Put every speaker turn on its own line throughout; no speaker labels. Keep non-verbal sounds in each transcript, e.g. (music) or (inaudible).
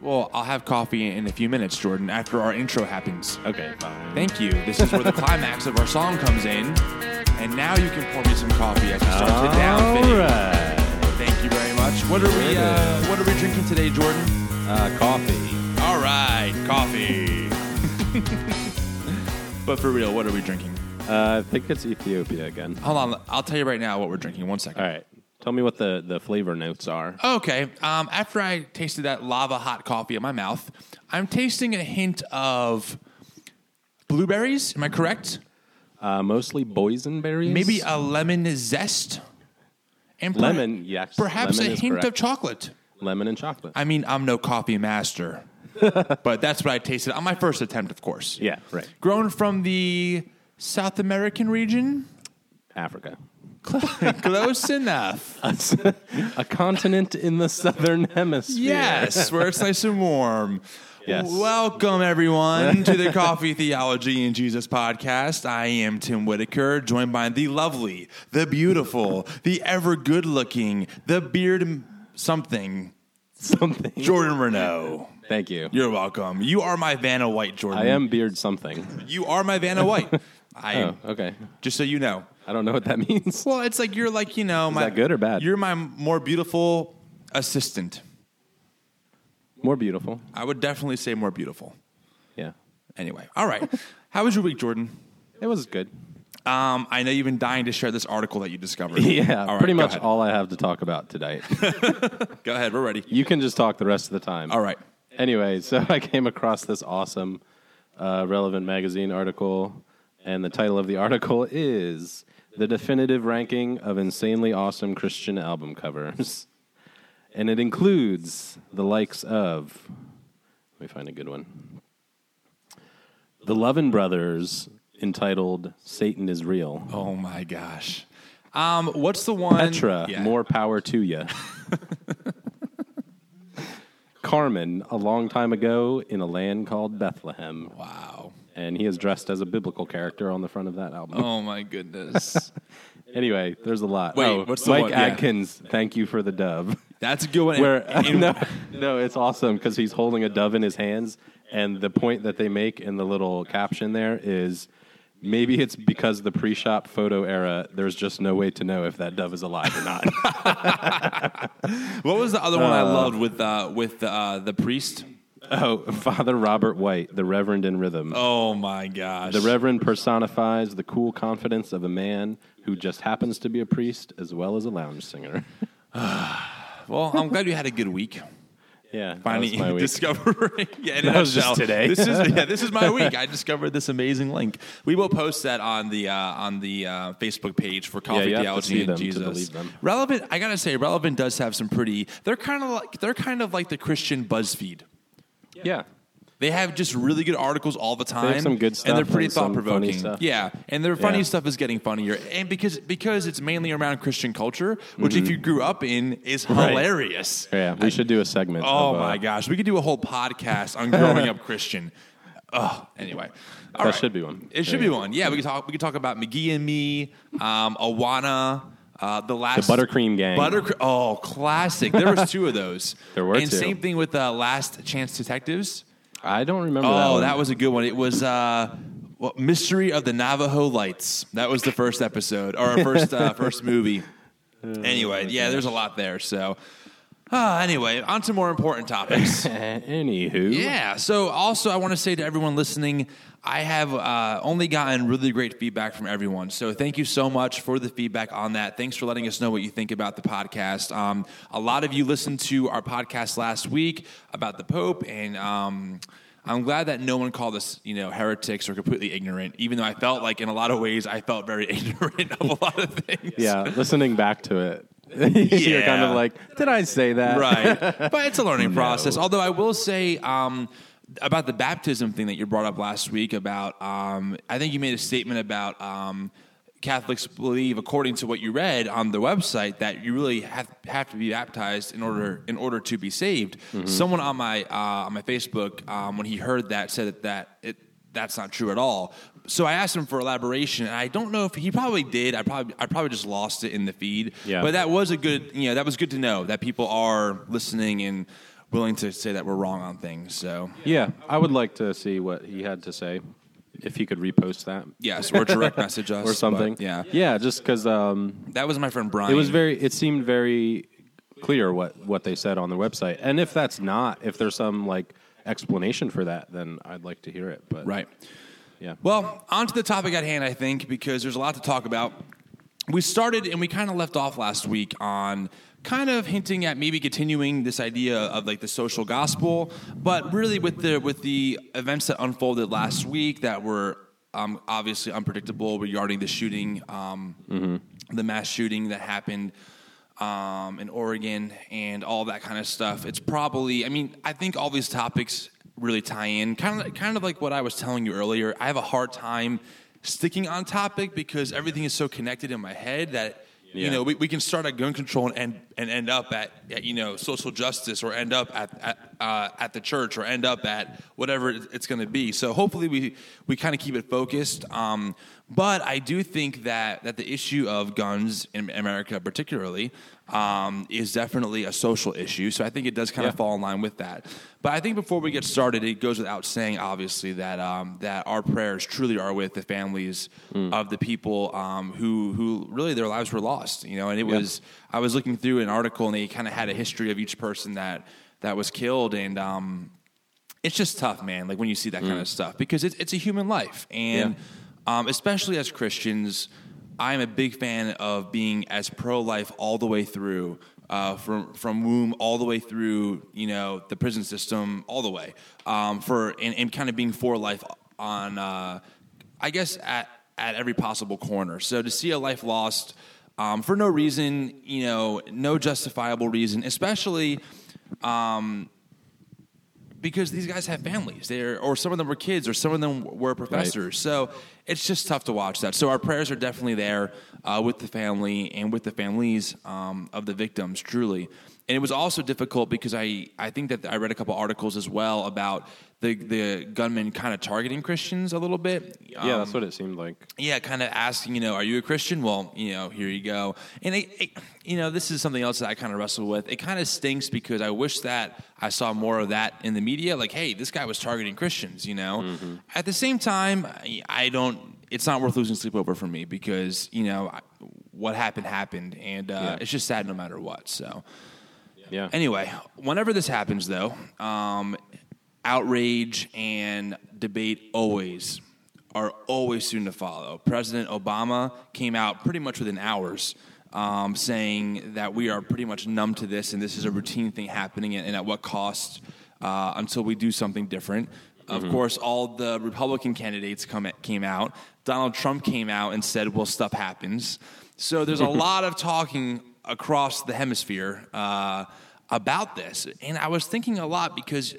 Well, I'll have coffee in a few minutes, Jordan, after our intro happens.
Okay, fine.
Thank you. This is where the (laughs) climax of our song comes in. And now you can pour me some coffee as we start the down
All
fade.
right.
Thank you very much. What are we uh, what are we drinking today, Jordan?
Uh, coffee.
All right, coffee. (laughs) but for real, what are we drinking?
Uh, I think it's Ethiopia again.
Hold on, I'll tell you right now what we're drinking. One second.
All right. Tell me what the, the flavor notes are.
Okay. Um, after I tasted that lava hot coffee in my mouth, I'm tasting a hint of blueberries. Am I correct?
Uh, mostly boysenberries.
Maybe a lemon zest. And per-
lemon. Yes.
Perhaps
lemon
a hint of chocolate.
lemon and chocolate.
I mean, I'm no coffee master, (laughs) but that's what I tasted on my first attempt, of course.
yeah. Right.
Grown from the South American region.
Africa. (laughs)
Close enough.
A continent in the southern hemisphere.
Yes, where it's nice and warm.
Yes.
Welcome, everyone, to the Coffee Theology and Jesus podcast. I am Tim Whitaker, joined by the lovely, the beautiful, the ever good looking, the beard something,
Something.
Jordan Renault.
Thank you.
You're welcome. You are my Vanna White, Jordan.
I am beard something.
You are my Vanna White. (laughs) I
Oh, okay.
just so you know.
I don't know what that (laughs) means.
Well, it's like you're like you know my
that good or bad?
You're my more beautiful assistant.
More beautiful.
I would definitely say more beautiful.
Yeah.
Anyway, all right. (laughs) How was your week, Jordan?
It was good.
Um, I know you've been dying to share this article that you discovered. (laughs)
Yeah.
All right,
pretty
go
much
ahead.
all I have to talk about tonight.
Go ahead. We're ready.
you can just talk the rest of the time.
All right.
Anyway, so I came across this awesome uh, relevant magazine article, and the title of the article is "The Definitive Ranking of Insanely Awesome Christian Album Covers," and it includes the likes of. Let me find a good one. The Louvin Brothers, entitled "Satan Is Real."
Oh my gosh. Um, what's the one?
Petra,
Yeah.
more power to you. (laughs) Carmen, a long time ago in a land called Bethlehem.
Wow.
And he is dressed as a biblical character on the front of that album.
Oh my goodness. (laughs)
Anyway, there's a lot.
Wait,
oh,
what's the
Mike
one? Yeah.
Adkins, thank you for the dove.
That's a good one. (laughs)
Where
In- (laughs)
no, no, it's awesome because he's holding a dove in his hands, and the point that they make in the little caption there is maybe it's because the pre-shop photo era. There's just no way to know if that dove is alive or not.
what was the other one I loved with uh, with uh, the priest?
Oh, Father Robert White, the Reverend in Rhythm.
Oh my gosh.
The Reverend personifies the cool confidence of a man who just happens to be a priest as well as a lounge singer. (sighs)
Well, I'm glad you had a good week.
Yeah,
Finally
was my week.
discovering. (laughs) yeah,
That was just today.
This is yeah, this is my (laughs) week. I discovered this amazing link. We will post that on the uh, on the uh, Facebook page for Coffee
to
Theology and Jesus. Relevant. I gotta say, relevant does have some pretty. They're kind of like they're kind of like the Christian BuzzFeed.
Yeah,
They have just really good articles all the time.
have some good stuff, and
they're pretty thought provoking. Yeah, and their funny
Yeah.
stuff is getting funnier, and because because it's mainly around Christian culture, which if you grew up in is
Mm-hmm. Right.
hilarious.
yeah. We should do a segment.
Oh
of, uh,
my gosh, we could do a whole podcast on growing up Christian. (laughs) Oh, anyway, All
That
right.
should be one.
It should
There
be
go.
one. Yeah, we could talk. We could talk about McGee and me, um, Awana, uh, the last
The Buttercream Gang.
Buttercream. Oh, classic. There was two of those. (laughs)
There were
and
two.
same thing with uh, Last Chance Detectives.
I don't remember.
Oh,
that,
that, was a good one. It was uh, well, Mystery of the Navajo Lights. That was the first episode or our first uh, (laughs) first movie. Anyway, yeah, there's a lot there. So, uh, anyway, on to more important topics. (laughs)
Anywho,
Yeah. So also, I want to say to everyone listening, I have uh, only gotten really great feedback from everyone. So thank you so much for the feedback on that. Thanks for letting us know what you think about the podcast. Um, a lot of you listened to our podcast last week about the Pope, and um, I'm glad that no one called us, you know, heretics or completely ignorant. Even though I felt like, in a lot of ways, I felt very (laughs) ignorant of a lot of things.
yeah. Listening back to it, (laughs) you're kind of like, did I say that?
right. (laughs) But it's a learning process. Although I will say um, about the baptism thing that you brought up last week about, um, I think you made a statement about um, Catholics believe, according to what you read on the website, that you really have, have to be baptized in order in order to be saved. Someone on my uh, on my Facebook, um, when he heard that, said that, that it that's not true at all. So I asked him for elaboration, and I don't know if he probably did. I probably I probably just lost it in the feed.
Yeah.
But that was a good you know that was good to know that people are listening and willing to say that we're wrong on things. So
Yeah, I would like to see what he had to say. If he could repost that
yes, or direct (laughs) message us
or something.
but yeah,
yeah, just because um,
that was my friend Brian.
it was very, it seemed very clear what what they said on their website. And if that's not, if there's some like explanation for that, then I'd like to hear it. But
right.
Yeah,
Well, on to the topic at hand, I think, because there's a lot to talk about. We started and we kind of left off last week on kind of hinting at maybe continuing this idea of like the social gospel, but really with the with the events that unfolded last week that were um, obviously unpredictable regarding the shooting, um, the mass shooting that happened um, in Oregon and all that kind of stuff. It's probably, I mean, I think all these topics really tie in. Kind of, kind of like what I was telling you earlier. I have a hard time sticking on topic because everything is so connected in my head that. You know, we, we can start at gun control and end, and end up at, at you know social justice, or end up at at, uh, at the church, or end up at whatever it's going to be. So hopefully we we kind of keep it focused. Um, but I do think that that the issue of guns in America, particularly, um, is definitely a social issue. So I think it does kind of fall in line with that. But I think before we get started, it goes without saying, obviously, that um, that our prayers truly are with the families of the people um, who who really their lives were lost. You know, and it was I was looking through an article and they kind of had a history of each person that that was killed and. Um, it's just tough, man. Like when you see that kind of stuff because it's it's a human life, and um, especially as Christians, I'm a big fan of being as pro life all the way through, uh, from from womb all the way through, you know, the prison system all the way, um, for and, and kind of being for life on, uh, I guess at at every possible corner. So to see a life lost um, for no reason, you know, no justifiable reason, especially because these guys have families. They're, or some of them were kids, or some of them were professors. So it's just tough to watch that. So our prayers are definitely there uh, with the family and with the families um, of the victims, truly. And it was also difficult because I, I think that I read a couple articles as well about the, the gunmen kind of targeting Christians a little bit.
yeah,
Um,
that's what it seemed like.
yeah, kind of asking, you know, are you a Christian? Well, you know, here you go. And it, it, you know, this is something else that I kind of wrestle with. It kind of stinks because I wish that I saw more of that in the media. Like, hey, this guy was targeting Christians. You know, at the same time, I- I don't. It's not worth losing sleep over for me because you know I- what happened happened, and uh,
Yeah.
it's just sad no matter what. So.
Yeah.
Anyway, whenever this happens, though, um, outrage and debate always are always soon to follow. President Obama came out pretty much within hours um, saying that we are pretty much numb to this and this is a routine thing happening and, and at what cost uh, until we do something different. Of course, all the Republican candidates come, came out. Donald Trump came out and said, well, stuff happens. So there's a (laughs) lot of talking across the hemisphere uh, about this. And I was thinking a lot because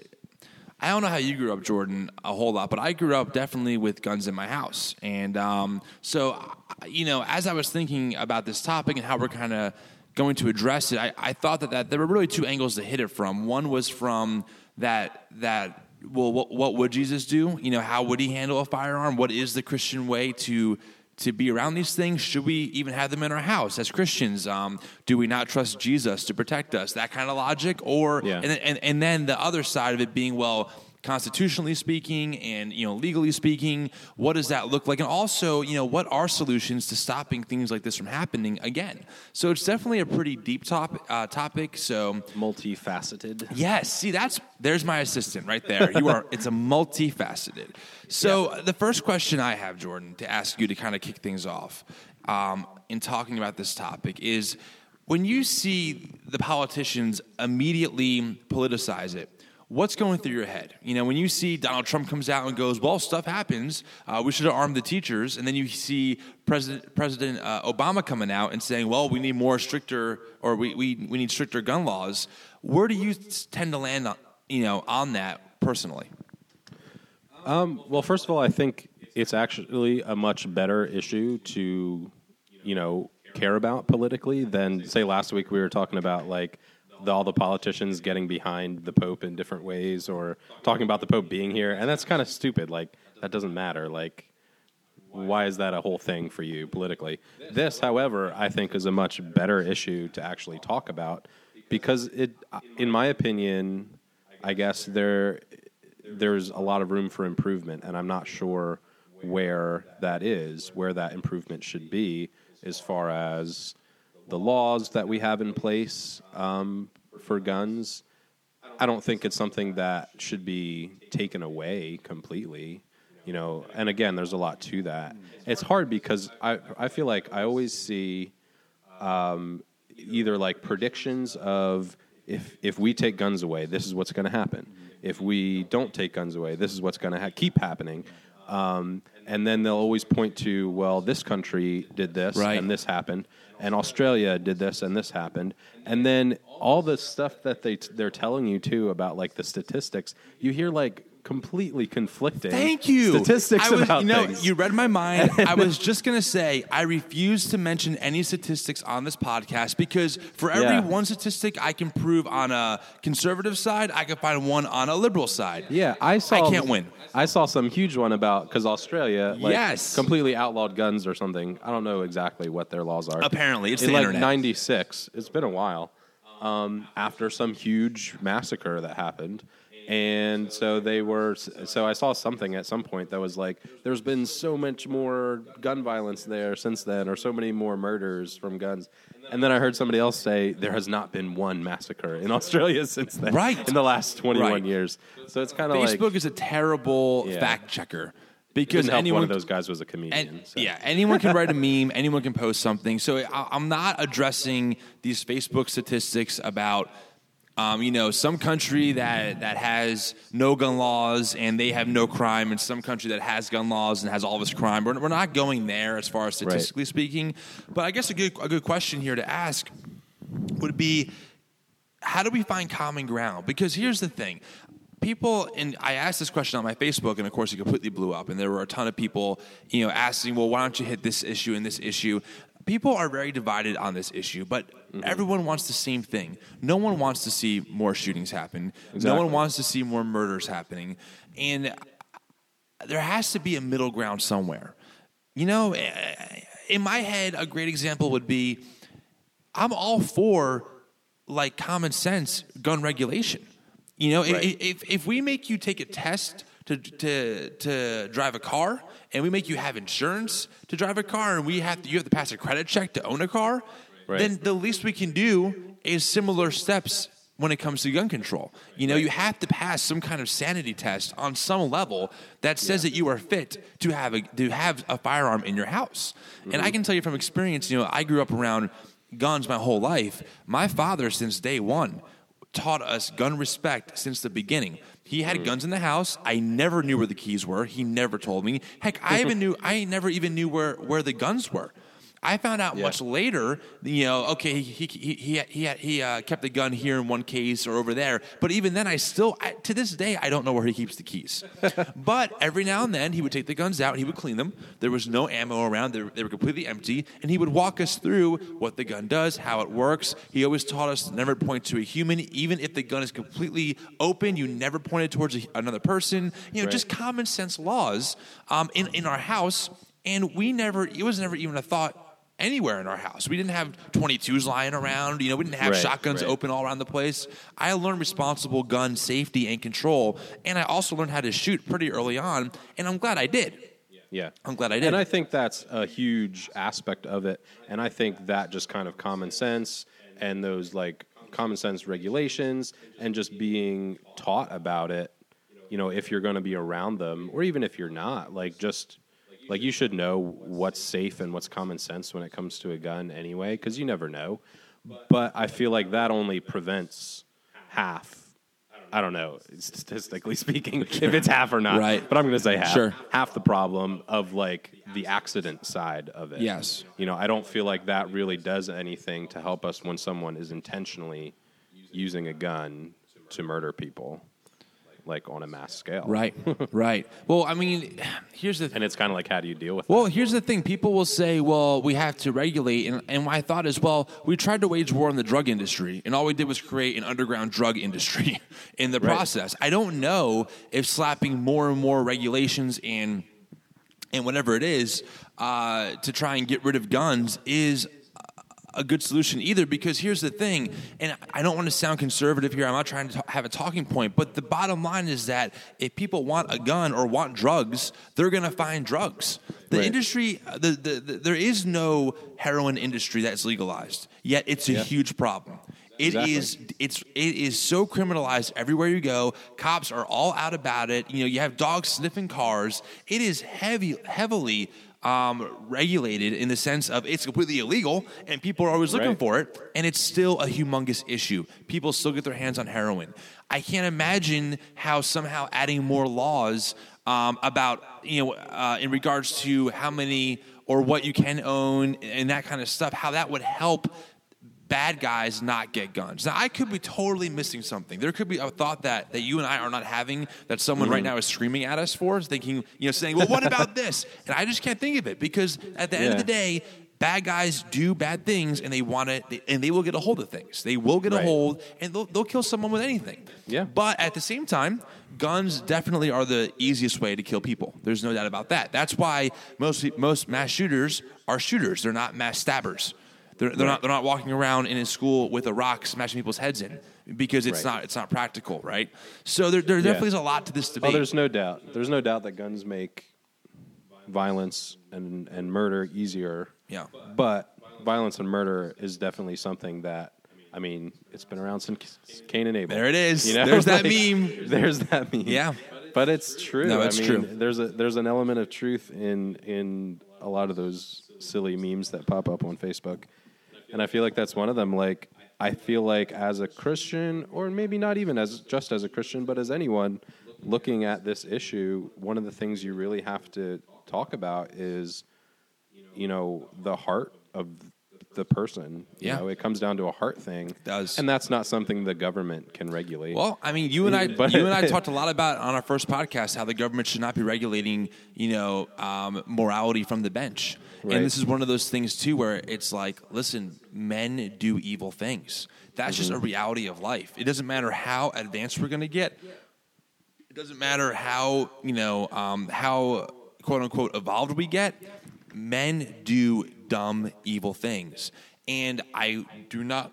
I don't know how you grew up, Jordan, a whole lot, but I grew up definitely with guns in my house. And um, so, you know, as I was thinking about this topic and how we're kind of going to address it, I, I thought that, that there were really two angles to hit it from. One was from that that well, what, what would Jesus do? You know, how would he handle a firearm? What is the Christian way to to be around these things? Should we even have them in our house as Christians? Um, do we not trust Jesus to protect us? That kind of logic, or
Yeah.
and, and and then the other side of it being well. Constitutionally speaking, and you know, legally speaking, what does that look like? And also, you know, what are solutions to stopping things like this from happening again? So it's definitely a pretty deep top, uh, topic. So
Multifaceted.
Yes, see that's there's my assistant right there. You are it's a multifaceted. So the first question I have, Jordan, to ask you to kind of kick things off um, in talking about this topic is when you see the politicians immediately politicize it. What's going through your head? You know, when you see Donald Trump comes out and goes, "Well, stuff happens. Uh, we should have armed the teachers," and then you see President President uh, Obama coming out and saying, "Well, we need more stricter, or we, we we need stricter gun laws." Where do you tend to land, on, you know, on that personally?
Well, first of all, I think it's actually a much better issue to, you know, care about politically than say last week we were talking about like the, all the politicians getting behind the Pope in different ways or talking about the Pope being here, and that's kind of stupid. Like that doesn't matter. Like why is that a whole thing for you politically? This, however, I think is a much better issue to actually talk about because it, in my opinion, I guess there there's a lot of room for improvement, and I'm not sure where that is, where that improvement should be, as far as the laws that we have in place um, for guns. I don't think it's something that should be taken away completely. You know, and again, there's a lot to that. It's hard because I I feel like I always see um, either like predictions of if if we take guns away, this is what's going to happen. If we don't take guns away, this is what's going to ha- keep happening. Um, and then they'll always point to, well, this country did this
Right.
and this happened, and Australia did this and this happened, and then all the stuff that they they're telling you too about like the statistics, you hear like completely conflicting.
Thank you.
Statistics
I was,
about
you know,
things.
You read my mind. (laughs) I was just going to say I refuse to mention any statistics on this podcast because for every
Yeah.
one statistic I can prove on a conservative side, I can find one on a liberal side.
Yeah, I saw.
I can't win.
I saw some huge one about because Australia, like,
Yes.
completely outlawed guns or something. I don't know exactly what their laws are.
Apparently, it's
in
the
like
internet.
'96. It's been a while. Um, after some huge massacre that happened, and so they were. So I saw something at some point that was like, "There's been so much more gun violence there since then, or so many more murders from guns." And then I heard somebody else say there has not been one massacre in (laughs) Australia since then,
Right.
In the last 21
Right.
years. So it's kind of like
Facebook is a terrible
Yeah.
fact checker because
help
anyone
one of those guys was a comedian.
And,
so.
Yeah, anyone can write a meme, anyone can post something. So I, I'm not addressing these Facebook statistics about, um, you know, some country that, that has no gun laws and they have no crime, and some country that has gun laws and has all this crime. We're, we're not going there as far as statistically speaking. But I guess a good, a good question here to ask would be how do we find common ground? Because here's the thing. People, and I asked this question on my Facebook, and of course it completely blew up. And there were a ton of people, you know, asking, "Well, why don't you hit this issue and this issue?" People are very divided on this issue, but everyone wants the same thing. No one wants to see more shootings happen. No one wants to see more murders happening, and there has to be a middle ground somewhere. You know, eh, in my head, a great example would be I'm all for like common sense gun regulation. You know,
Right.
if if we make you take a test to to to drive a car, and we make you have insurance to drive a car, and we have to, you have to pass a credit check to own a car,
Right.
then the least we can do is similar steps when it comes to gun control. You know, you have to pass some kind of sanity test on some level that says that you are fit to have a to have a firearm in your house. And
Mm-hmm.
I can tell you from experience, you know, I grew up around guns my whole life. My father since day 1 taught us gun respect since the beginning. He had guns in the house. I never knew where the keys were. He never told me. Heck, I even (laughs) knew I never even knew where where the guns were. I found out
Yeah.
much later, you know, okay, he he he he, he, uh, kept the gun here in one case or over there, but even then, I still I, to this day I don't know where he keeps the keys. (laughs) but every now and then, he would take the guns out, and he would clean them. There was no ammo around; they were, they were completely empty, and he would walk us through what the gun does, how it works. He always taught us to never point to a human, even if the gun is completely open. You never point it towards a, another person. You know,
Right.
just common sense laws um, in in our house, and we never. It was never even a thought anywhere in our house. We didn't have 22s lying around. You know, we didn't have
Right,
shotguns
right.
open all around the place. I learned responsible gun safety and control, and I also learned how to shoot pretty early on, and I'm glad I did.
Yeah.
I'm glad I did.
And I think that's a huge aspect of it. And I think that just kind of common sense and those like common sense regulations and just being taught about it, you know, if you're going to be around them or even if you're not, like just like you should know what's safe and what's common sense when it comes to a gun anyway because you never know. But I feel like that only prevents half I don't know, statistically speaking, (laughs) if it's half or not.
Right.
But I'm going to say half.
Sure.
Half the problem of like the accident side of it.
Yes.
You know, I don't feel like that really does anything to help us when someone is intentionally using a gun to murder people, like on a mass scale.
right, (laughs) right. Well, I mean, here's the thing.
And it's kind of like, how do you deal with
Well,
that?
here's the thing. People will say, well, we have to regulate. And, and my thought is, well, we tried to wage war on the drug industry, and all we did was create an underground drug industry (laughs) in the
Right.
process. I don't know if slapping more and more regulations and and whatever it is uh, to try and get rid of guns is a good solution either because here's the thing and i don't want to sound conservative here i'm not trying to have a talking point but the bottom line is that if people want a gun or want drugs they're going to find drugs the
Right.
industry uh, the, the, the, there is no heroin industry that's legalized yet it's a
Yeah.
huge problem It is
Exactly.
it's it is so criminalized everywhere you go. Cops are all out about it. You know, you have dogs sniffing cars. It is heavy heavily um, regulated in the sense of it's completely illegal and people are always looking
Right.
for it and it's still a humongous issue. People still get their hands on heroin. I can't imagine how somehow adding more laws um, about you know uh, in regards to how many or what you can own and that kind of stuff, how that would help bad guys not get guns. Now, I could be totally missing something. There could be a thought that, that you and I are not having that someone right mm-hmm. now is screaming at us for, thinking, you know, saying, well, what about (laughs) this? And I just can't think of it because at the end of the day, bad guys do bad things and they want it, and they will get a hold of things. They will get a hold and they'll, they'll kill someone with anything.
Yeah.
But at the same time, guns definitely are the easiest way to kill people. There's no doubt about that. That's why most most mass shooters are shooters. They're not mass stabbers. They're, they're not they're not walking around in a school with a rock smashing people's heads in because it's
Right.
not it's not practical, right? So there, there definitely is a lot to this
Oh,
debate.
there's no doubt. There's no doubt that guns make violence and, and murder easier.
Yeah.
But violence and murder is definitely something that, I mean, it's been around since Cain and Abel.
There it is.
You know?
There's that (laughs)
Like,
meme.
There's that meme.
Yeah.
But it's true.
No, it's
I mean,
true.
There's a there's an element of truth in in a lot of those silly memes that pop up on Facebook, and I feel like that's one of them. Like I feel like as a Christian, or maybe not even as just as a Christian, but as anyone looking at this issue, one of the things you really have to talk about is, you know, the heart of the person. You
Yeah.
know, it comes down to a heart thing.
does.
and that's not something the government can regulate.
Well, I mean, you and I, (laughs)
But-
you and I talked a lot about on our first podcast how the government should not be regulating, you know, um, morality from the bench.
Right.
And this is one of those things too, where it's like, listen, men do evil things. That's just a
Mm-hmm.
reality of life. It doesn't matter how advanced we're going to get. It doesn't matter how you know um, how quote unquote evolved we get. Men do dumb, evil things, and I do not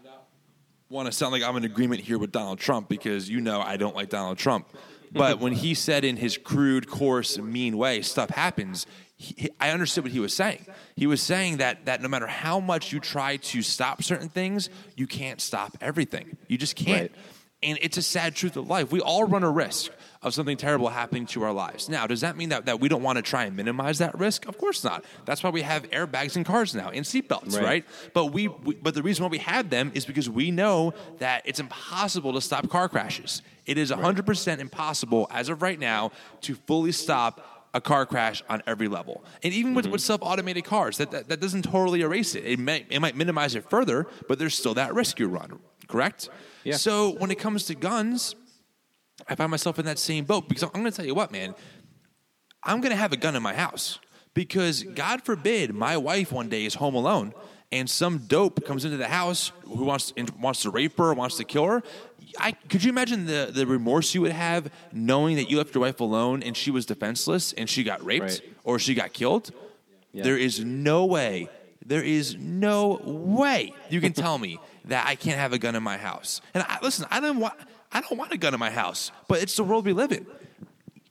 want to sound like I'm in agreement here with Donald Trump because you know I don't like Donald Trump. But when he said in his crude, coarse, mean way, stuff happens, he, I understood what he was saying. He was saying that, that no matter how much you try to stop certain things, you can't stop everything. You just can't.
Right.
And it's a sad truth of life. We all run a risk of something terrible happening to our lives. Now, does that mean that, that we don't want to try and minimize that risk? Of course not. That's why we have airbags in cars now and seatbelts,
Right.
right? But we, we but the reason why we have them is because we know that it's impossible to stop car crashes. It is 100% impossible as of right now to fully stop a car crash on every level. And even with, mm-hmm. with self-automated cars, that, that, that doesn't totally erase it. It, may, it might minimize it further, but there's still that risk you run, correct?
Yeah.
So when it comes to guns, I find myself in that same boat because I'm going to tell you what, man. I'm going to have a gun in my house because God forbid my wife one day is home alone and some dope comes into the house who wants wants to rape her, wants to kill her. I could you imagine the the remorse you would have knowing that you left your wife alone and she was defenseless and she got raped
Right.
or she got killed?
Yeah.
There is no way. There is no way you can tell me that I can't have a gun in my house. And I, listen, I don't want I don't want a gun in my house, but it's the world we live in.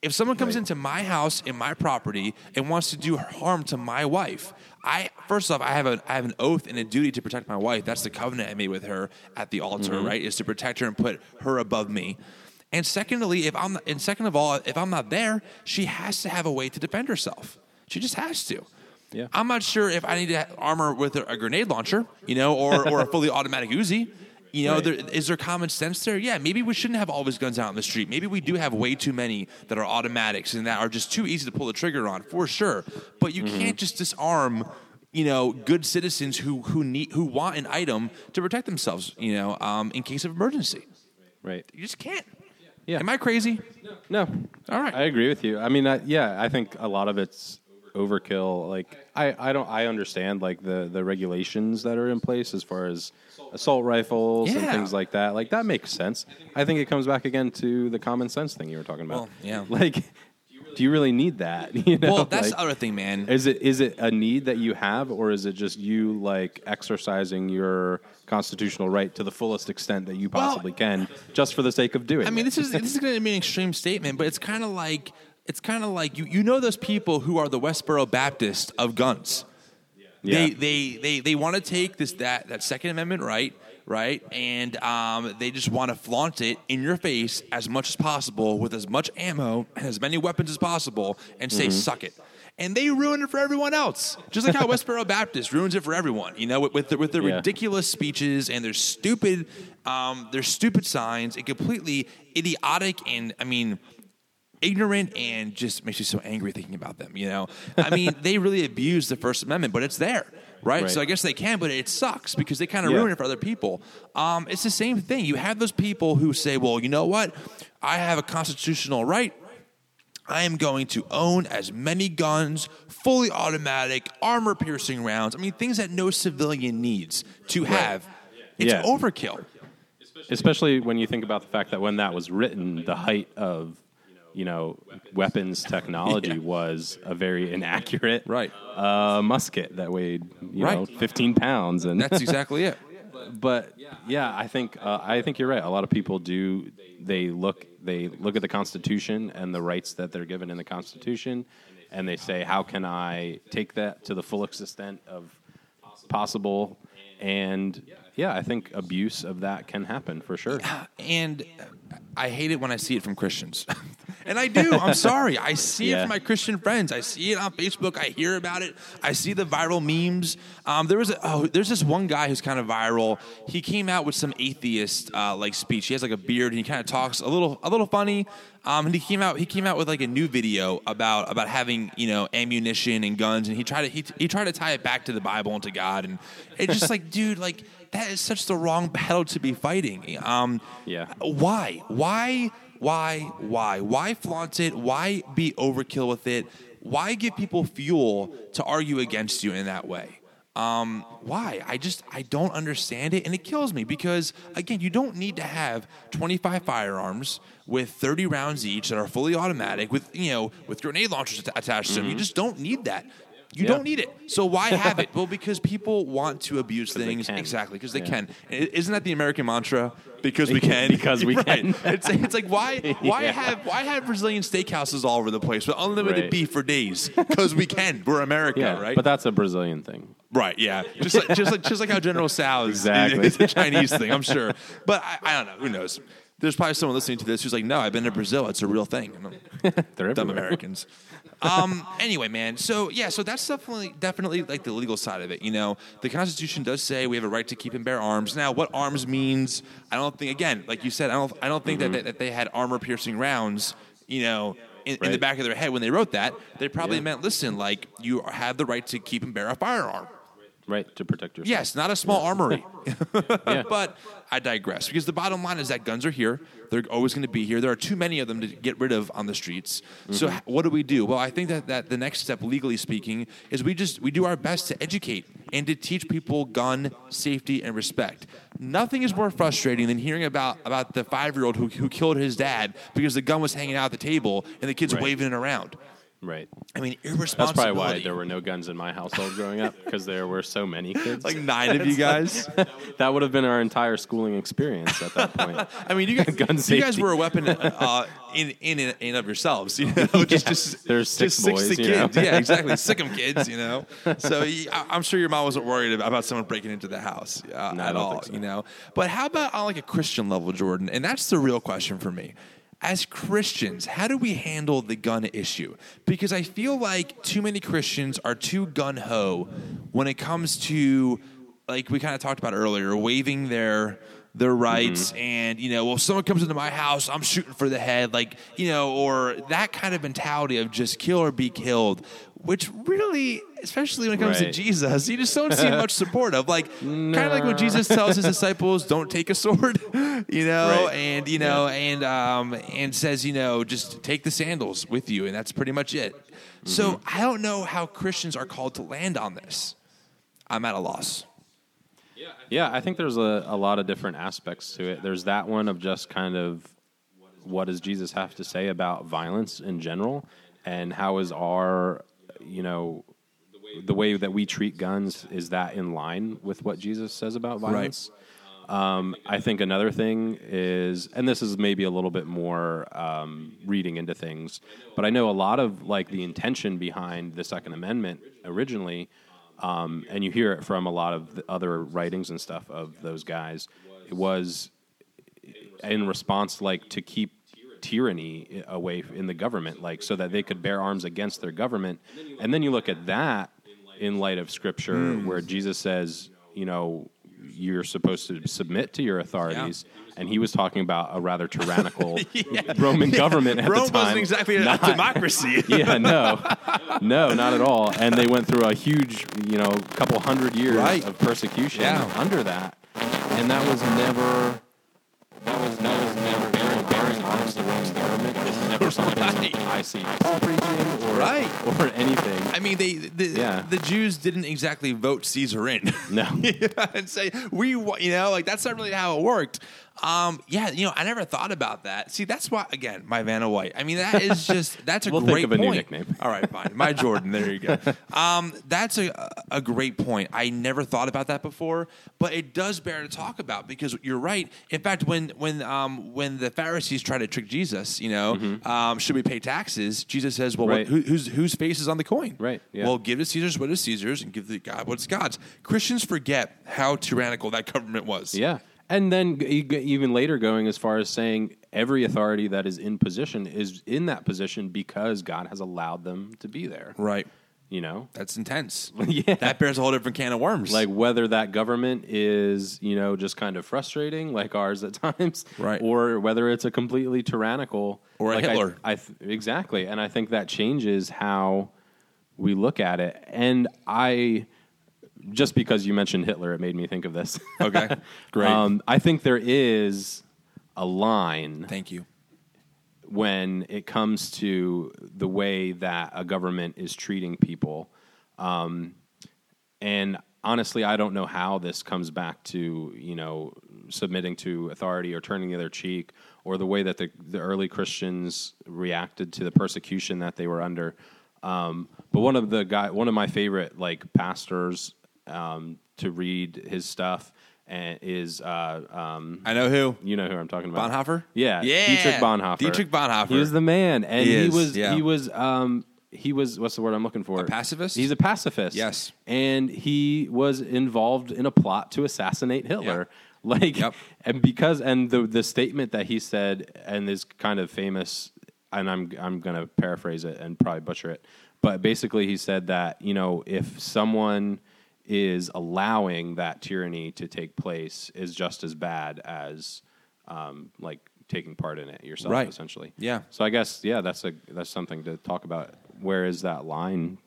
If someone comes
Right.
into my house in my property and wants to do harm to my wife, I first off I have a I have an oath and a duty to protect my wife. That's the covenant I made with her at the altar,
Mm-hmm.
right? Is to protect her and put her above me. And secondly, if I'm and second of all, if I'm not there, she has to have a way to defend herself. She just has to.
Yeah.
I'm not sure if I need to armor with a, a grenade launcher, you know, or, or a fully automatic Uzi. You know,
Right.
there, is there common sense there? Yeah, maybe we shouldn't have all these guns out in the street. Maybe we do have way too many that are automatics and that are just too easy to pull the trigger on, for sure. But you
Mm-hmm.
can't just disarm, you know, good citizens who who need who want an item to protect themselves, you know, um, in case of emergency.
right.
You just can't.
Yeah.
Am I crazy?
No. no.
All right.
I agree with you. I mean, I, yeah, I think a lot of it's overkill. Like, I, I don't, I understand like the the regulations that are in place as far as assault rifles and things like that. Like that makes sense. I think it comes back again to the common sense thing you were talking about.
Well, yeah. (laughs)
Like, do you really need that? (laughs) You know,
Well, that's
like,
the other thing, man.
is it is it a need that you have, or is it just you like exercising your constitutional right to the fullest extent that you
Well-
possibly can, just for the sake of doing? It?
I mean,
it?
this is this is going to be an extreme statement, but it's kind of like it's kind of like you you know those people who are the Westboro Baptist of guns. They
Yeah.
they they they want to take this that that Second Amendment right right, and um, they just want to flaunt it in your face as much as possible with as much ammo and as many weapons as possible, and say
Mm-hmm.
suck it. And they ruin it for everyone else, just like how (laughs) Westboro Baptist ruins it for everyone. You know, with with, the, with their
Yeah.
ridiculous speeches and their stupid, um, their stupid signs, and completely idiotic and I mean ignorant and just makes you so angry thinking about them. You know, I mean, (laughs) they really abuse the First Amendment, but it's there, right?
Right.
So I guess they can, but it sucks because they kind of
Yeah.
ruin it for other people. Um, it's the same thing. You have those people who say, "Well, you know what? I have a constitutional right." I am going to own as many guns, fully automatic, armor piercing rounds. I mean, things that no civilian needs to have. It's
Yeah.
overkill.
especially when you think about the fact that when that was written, the height of you know weapons (laughs) technology
Yeah.
was a very inaccurate
Right.
uh, musket that weighed you know
Right.
15 pounds and
That's exactly it. (laughs)
but yeah, I think uh, I think you're right. A lot of people do they look they look at the Constitution and the rights that they're given in the Constitution, and they say, how can I take that to the fullest extent of possible? And yeah, I think abuse of that can happen for sure.
and I hate it when I see it from Christians. (laughs) and I do. I'm (laughs) sorry. I see it from my Christian friends. I see it on Facebook. I hear about it. I see the viral memes. Um, there was a, oh, there's this one guy who's kind of viral. He came out with some atheist uh, like speech. He has like a beard and he kind of talks a little a little funny. Um, and he came out he came out with like a new video about about having you know ammunition and guns. And he tried to he, he tried to tie it back to the Bible and to God. And it's just like, dude, like that is such the wrong battle to be fighting. Um,
Yeah.
why? Why? Why? Why? Why flaunt it? Why be overkill with it? Why give people fuel to argue against you in that way? Um, why? I just I don't understand it, and it kills me because again, you don't need to have 25 firearms with 30 rounds each that are fully automatic with you know with grenade launchers att- attached to them. You just don't need that. You.
Yeah.
don't need it. So why (laughs) have it? well, because people want to abuse things exactly because they
Yeah.
can. Isn't that the American mantra? Because we (laughs) can.
Because we (laughs)
Right.
can.
It's, it's like why why
Yeah.
have why have Brazilian steakhouses all over the place with unlimited
Right.
beef for days? Because we can. We're America, right?
but that's a Brazilian thing.
Right, yeah. Just like just like just like how General Tso's
Exactly.
is a Chinese thing, I'm sure. But I, I don't know. Who knows? There's probably someone listening to this who's like, "No, I've been to Brazil. It's a real thing." And I'm-
They're
Dumb
everywhere.
Americans. Um, anyway, man. So yeah, so that's definitely definitely like the legal side of it. You know, the Constitution does say we have a right to keep and bear arms. Now, what arms means, I don't think. Again, like you said, I don't. I don't think that, that they had armor piercing rounds. You know. In, in the back of their head when they wrote that, they probably
Yeah.
meant, listen, like you have the right to keep and bear a firearm.
Right to protect yourself.
Yes, not a small armory. (laughs)
Yeah. (laughs)
but I digress because the bottom line is that guns are here. They're always going to be here. There are too many of them to get rid of on the streets. So
Mm-hmm.
h- what do we do? Well, I think that, that the next step, legally speaking, is we just we do our best to educate and to teach people gun safety and respect. Nothing is more frustrating than hearing about about the five year old who, who killed his dad because the gun was hanging out at the table and the kid's
Right.
waving it around.
Right.
I mean,
irresponsible.
That's
probably why there were no guns in my household growing up because there were so many kids.
like nine of you guys. (laughs)
that would have been our entire schooling experience at that point. (laughs)
I mean, you guys, (laughs)
Gun
you guys were a weapon uh, in, in in and of yourselves. You know, just just
There's six
just
boys,
to
you know?
kids. Yeah, exactly. sick 'em kids. You know. So I'm sure your mom wasn't worried about about someone breaking into the house uh,
No,
at all.
so.
You know. But how about on like a Christian level, Jordan? And that's the real question for me. As Christians, how do we handle the gun issue? Because I feel like too many Christians are too gun ho when it comes to, like we kind of talked about earlier, waving their their rights mm-hmm. and you know well if someone comes into my house i'm shooting for the head like you know or that kind of mentality of just kill or be killed which really especially when it comes to jesus you just don't see much support of. Like kind of like when jesus tells his disciples don't take a sword (laughs) you know
Right.
and you know and um and says you know just take the sandals with you and that's pretty much it. So i don't know how christians are called to land on this. I'm at a loss.
Yeah, I think there's a, a lot of different aspects to it. There's that one of just kind of what does Jesus have to say about violence in general, and how is our, you know, the way that we treat guns is that in line with what Jesus says about violence? Um, I think another thing is, and this is maybe a little bit more um, reading into things, but I know a lot of like the intention behind the Second Amendment originally, um, and you hear it from a lot of the other writings and stuff of those guys. It was in response, like to keep tyranny eh, away in the government, like so that they could bear arms against their government. And then you look at that in light of Scripture, hmm. where Jesus says, you know, you're supposed to submit to your authorities. And he was talking about a rather tyrannical (laughs) Roman government at
Rome
the time.
wasn't exactly a democracy. (laughs)
yeah, no, no, not at all. And they went through a huge, you know, couple hundred years
Right.
of persecution
Yeah.
under that, and that was never. That was that was never Roman government. It's never something (laughs)
Right.
I see preaching or
Right.
or anything.
I mean, they the,
Yeah.
the Jews didn't exactly vote Caesar in.
No. (laughs)
and say we, you know, like that's not really how it worked. Um, yeah, you know, I never thought about that. See, that's why again, my Vanna White. I mean, that is just (laughs) that's a
We'll think
great
of a new nickname.
All right, fine, my Jordan. There you go. (laughs) Um, that's a a great point. I never thought about that before, but it does bear to talk about because you're right. In fact, when when um, when the Pharisees try to trick Jesus, you know, um, should we pay taxes? Jesus says, "Well,
Mm-hmm. Right.
what, who, whose whose face is on the coin?"
Right, yeah.
Well, give to Caesar's what is Caesar's, and give to God what's God's. Christians forget how tyrannical that government was.
Yeah. And then even later going as far as saying every authority that is in position is in that position because God has allowed them to be there.
Right.
You know?
That's intense. (laughs)
Yeah.
That bears a whole different can of worms.
Like whether that government is, you know, just kind of frustrating like ours at (laughs) times,
Right.
Or whether it's a completely tyrannical
Or a
like I-
Hitler.
I, th- exactly, and I think that changes how we look at it. And I, just because you mentioned Hitler, it made me think of this. (laughs)
Okay. (laughs) Great.
Um, I think there is a line
Thank you.
when it comes to the way that a government is treating people. Um, and honestly, I don't know how this comes back to, you know, submitting to authority or turning the other cheek or the way that the, the early Christians reacted to the persecution that they were under. Um, but one of the guy, one of my favorite like pastors um, to read his stuff and is uh, um,
I know who.
you know who I'm talking about.
Bonhoeffer?
Yeah,
Yeah.
Dietrich Bonhoeffer.
Dietrich Bonhoeffer.
He was the man, and
He
he,
is,
was
yeah.
he was um he was what's the word I'm looking for?
A pacifist?
He's a pacifist.
Yes.
and he was involved in a plot to assassinate Hitler. (laughs) Like,
Yep.
and because and the the statement that he said and is kind of famous, and I'm I'm gonna paraphrase it and probably butcher it, but basically he said that you know if someone is allowing that tyranny to take place is just as bad as um, like taking part in it yourself
Right.
essentially
Yeah.
so i guess yeah that's a that's something to talk about where is that line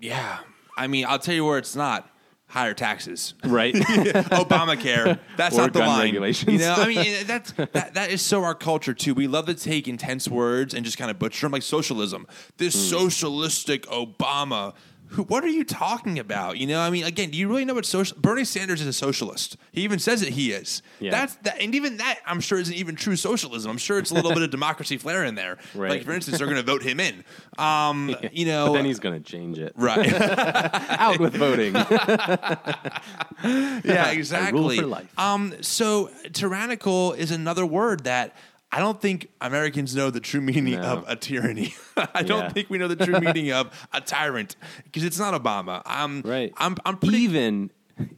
Yeah. I mean, I'll tell you where it's not. Higher taxes.
right (laughs)
Obamacare. That's
Or
not the
gun
line.
regulations.
You know, I mean, that's that, that is so our culture too. We love to take intense words and just kind of butcher them, like socialism. This
Hmm.
socialistic Obama. Who, what are you talking about? You know, I mean, again, do you really know what social? Bernie Sanders is a socialist. He even says that he is.
Yeah.
That's that, and even that, I'm sure, isn't even true socialism. I'm sure it's a little bit of (laughs) democracy flair in there.
Right.
Like, for instance, they're going to vote him in. Um, (laughs) You know,
but then he's going to change it
right. (laughs)
out with voting
yeah, exactly.
for life.
Um, so tyrannical is another word that I don't think Americans know the true meaning
No.
of a tyranny. (laughs) I don't think we know the true (laughs) meaning of a tyrant because it's not Obama. I'm
right
I'm I'm pretty
even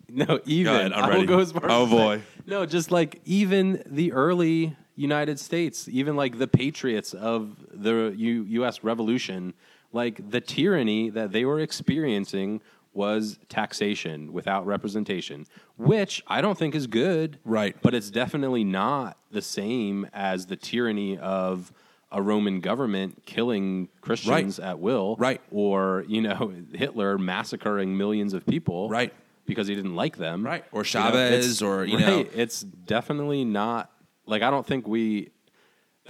no even I will go as far
Oh,
as to say-
boy.
no just like even the early united states even like the patriots of the U- us revolution like the tyranny that they were experiencing was taxation without representation which i don't think is good
Right.
but it's definitely not the same as the tyranny of a roman government killing christians at will
Right.
or you know (laughs) Hitler massacring millions of people,
Right.
Because he didn't like them,
Right. Or
You know,
Chavez or, you (laughs) know-
it's definitely not like I don't think we.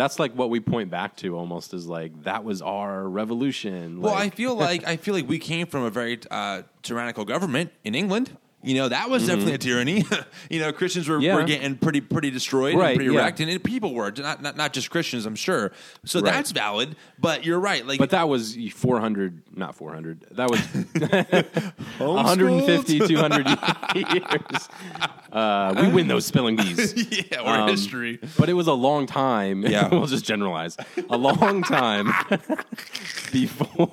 That's like what we point back to almost is like that was our revolution.
Well, I feel like I feel like we came from a very uh, tyrannical government in England. You know, that was definitely a tyranny. (laughs) you know, Christians were,
Mm-hmm. Yeah.
were getting pretty pretty destroyed
Right,
and pretty
yeah.
wrecked, and, and people were not, not not just Christians, I'm sure. So
Right.
that's valid. But you're right. Like,
But that was 400, not 400. That was (laughs) (laughs) 150, 200 years. Uh, we win those spelling bees.
yeah, or
Um,
history.
But it was a long time.
Yeah.
we'll just generalize. A long time before.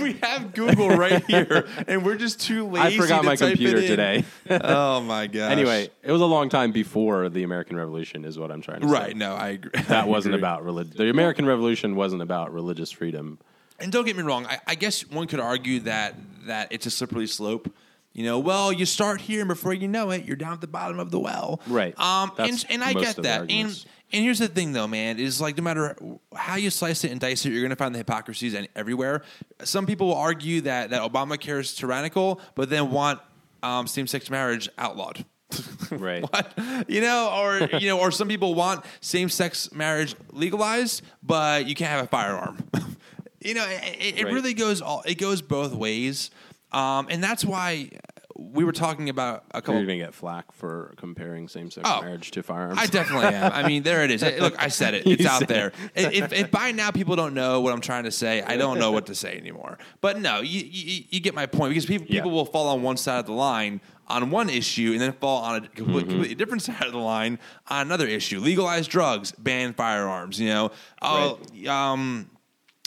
we have Google right here, and we're just too lazy.
I forgot
to
my
type it
computer. Today. (laughs)
oh my gosh.
anyway, it was a long time before the American Revolution, is what I'm trying to say.
right? No, I agree.
That (laughs)
I
wasn't
agree.
about religion. The American Revolution wasn't about religious freedom.
And don't get me wrong. I, I guess one could argue that that it's a slippery slope. You know, well, you start here, and before you know it, you're down at the bottom of the well.
Right.
Um.
That's
and and I
most
get
of the
that. And
arguments.
and here's the thing, though, man, is like no matter how you slice it and dice it, you're going to find the hypocrisies and everywhere. Some people will argue that that Obamacare is tyrannical, but then want um, same-sex marriage outlawed. (laughs)
Right.
what you know or (laughs) you know or some people want same-sex marriage legalized but you can't have a firearm (laughs) you know it, it
Right.
really goes all it goes both ways um, and that's why we were talking about a couple.
You're to get flack for comparing same-sex
Oh.
marriage to firearms.
I definitely am. I mean, there it is. Look, I said it. (laughs) It's
You
out there. If, if by now people don't know what I'm trying to say, I don't know what to say anymore. But no, you, you, you get my point because people
Yeah.
people will fall on one side of the line on one issue and then fall on a completely,
Mm-hmm.
completely different (laughs) side of the line on another issue. Legalize drugs, ban firearms. You know, oh, um,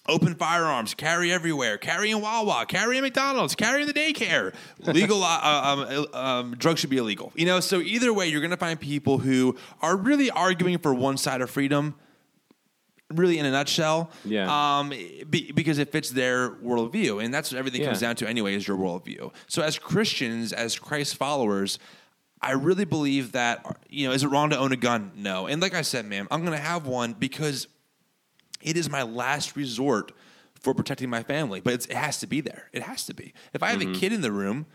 open firearms, carry everywhere, carry in Wawa, carry in McDonald's, carry in the daycare. Legal (laughs) uh, um, um, drugs should be illegal. You know, so either way, you're going to find people who are really arguing for one side of freedom. Really, in a nutshell,
Yeah.
Um, be, because it fits their worldview, and that's what everything comes down to anyway. Is your worldview. So, as Christians, as Christ followers, I really believe that you know, is it wrong to own a gun? No. And like I said, man, I'm going to have one because it is my last resort for protecting my family. But it's, it has to be there. It has to be. If I have
Mm-hmm.
a kid in the room,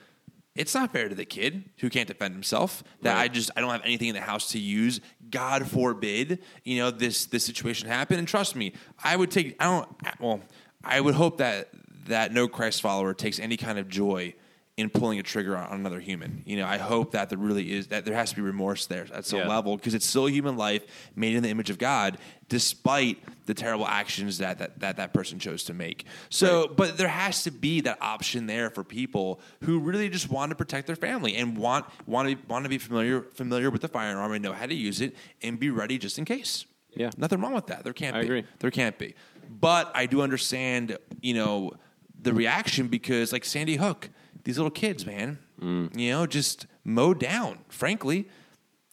it's not fair to the kid who can't defend himself that I just I don't have anything in the house to use. God forbid, you know this this situation happen. And trust me, I would take. I don't. Well, I would hope that that no Christ follower takes any kind of joy in pulling a trigger on another human. You know, I hope that there really is that there has to be remorse there at some
Yeah.
level because it's still human life made in the image of God, despite the terrible actions that that that, that person chose to make. So, but there has to be that option there for people who really just want to protect their family and want want to want to be familiar familiar with the firearm and know how to use it and be ready just in case.
Yeah.
nothing wrong with that. There can't
I
be.
agree.
There can't be. But I do understand, you know, the reaction because like Sandy Hook, these little kids, man,
Mm.
you know, just mowed down. Frankly,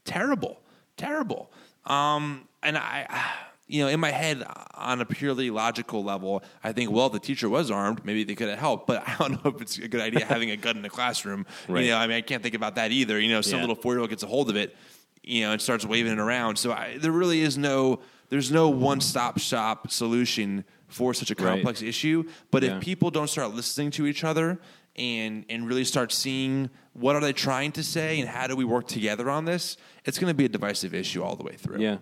terrible, terrible. Um, and I, you know, in my head, on a purely logical level, I think, well, if the teacher was armed, maybe they could have helped. But (laughs) I don't know if it's a good idea having a gun in the classroom.
Right.
You know, I mean, I can't think about that either. You know, some
Yeah.
little four year old gets a hold of it, you know, and starts waving it around. So I, there really is no, there's no one stop shop solution for such a
Right.
complex issue. But
Yeah.
if people don't start listening to each other and and really start seeing what are they trying to say and how do we work together on this, it's going to be a divisive issue all the way through.
Yeah,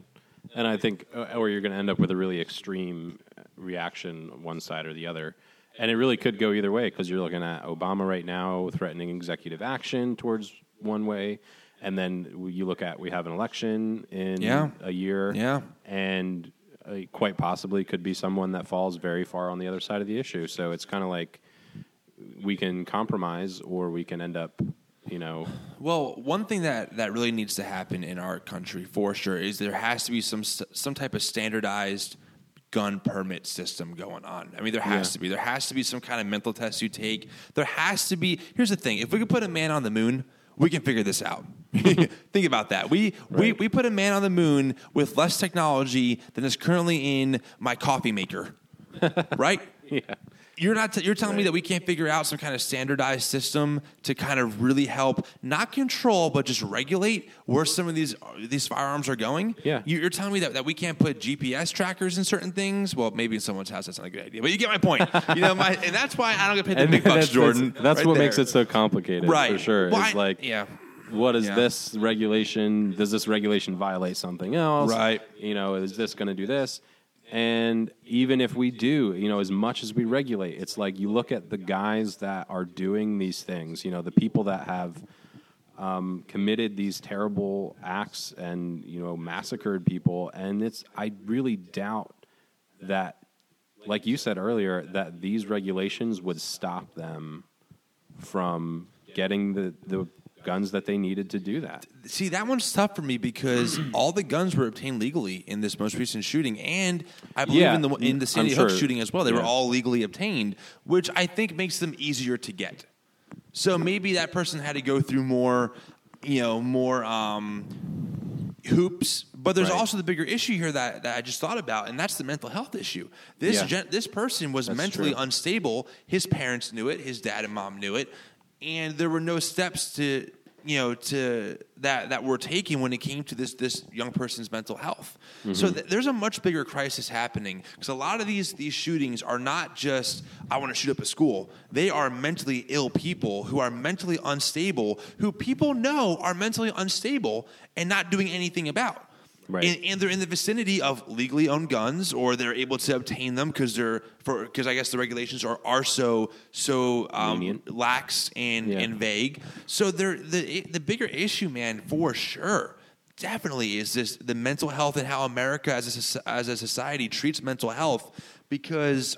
and I think, uh, or you're going to end up with a really extreme reaction, one side or the other, and it really could go either way because you're looking at Obama right now threatening executive action towards one way, and then you look at we have an election in
Yeah.
a year,
Yeah.
and uh, quite possibly could be someone that falls very far on the other side of the issue. So it's kind of like we can compromise, or we can end up, you know,
Well, one thing that, that really needs to happen in our country for sure is there has to be some some type of standardized gun permit system going on. I mean, there has
Yeah.
to be. There has to be some kind of mental test you take. There has to be. Here's the thing: if we could put a man on the moon, we can figure this out. (laughs) Think about that. We, we we put a man on the moon with less technology than is currently in my coffee maker, (laughs) right?
yeah.
You're not. T- you're telling me that we can't figure out some kind of standardized system to kind of really help, not control, but just regulate where some of these these firearms are going.
Yeah.
You- You're telling me that, that we can't put GPS trackers in certain things. Well, maybe in someone's house that's not a good idea, but you get my point. (laughs) you know, my and that's why I don't get paid the
And
big (laughs) bucks,
that's,
Jordan.
That's, that's
right
what
there.
makes it so complicated,
right
for sure.
Well,
it's
I-
like,
yeah.
what is
Yeah.
this regulation? Does this regulation violate something else?
Right.
You know, is this going to do this? And even if we do, you know, as much as we regulate, it's like you look at the guys that are doing these things, you know, the people that have um, committed these terrible acts and you know massacred people. And it's I really doubt that, like you said earlier, that these regulations would stop them from getting the the guns that they needed to do that.
See, that one's tough for me because (clears throat) all the guns were obtained legally in this most recent shooting, and I believe
Yeah,
in the in the Sandy Hook
sure.
shooting as well. They were all legally obtained, which I think makes them easier to get. So maybe that person had to go through more, you know, more um, hoops. But there's
Right.
also the bigger issue here that, that I just thought about, and that's the mental health issue. This
Yeah.
gen- this person was
That's
mentally
true.
unstable. His parents knew it. His dad and mom knew it, and there were no steps to you know to that that were taken when it came to this this young person's mental health.
Mm-hmm.
So th- there's a much bigger crisis happening because a lot of these these shootings are not just I want to shoot up a school. They are mentally ill people who are mentally unstable, who people know are mentally unstable and not doing anything about.
Right.
And, and they're in the vicinity of legally owned guns, or they're able to obtain them because they're for because I guess the regulations are are so so um, lax and,
Yeah.
and vague. So they're the the bigger issue, man, for sure. Definitely is this the mental health and how America as a, as a society treats mental health because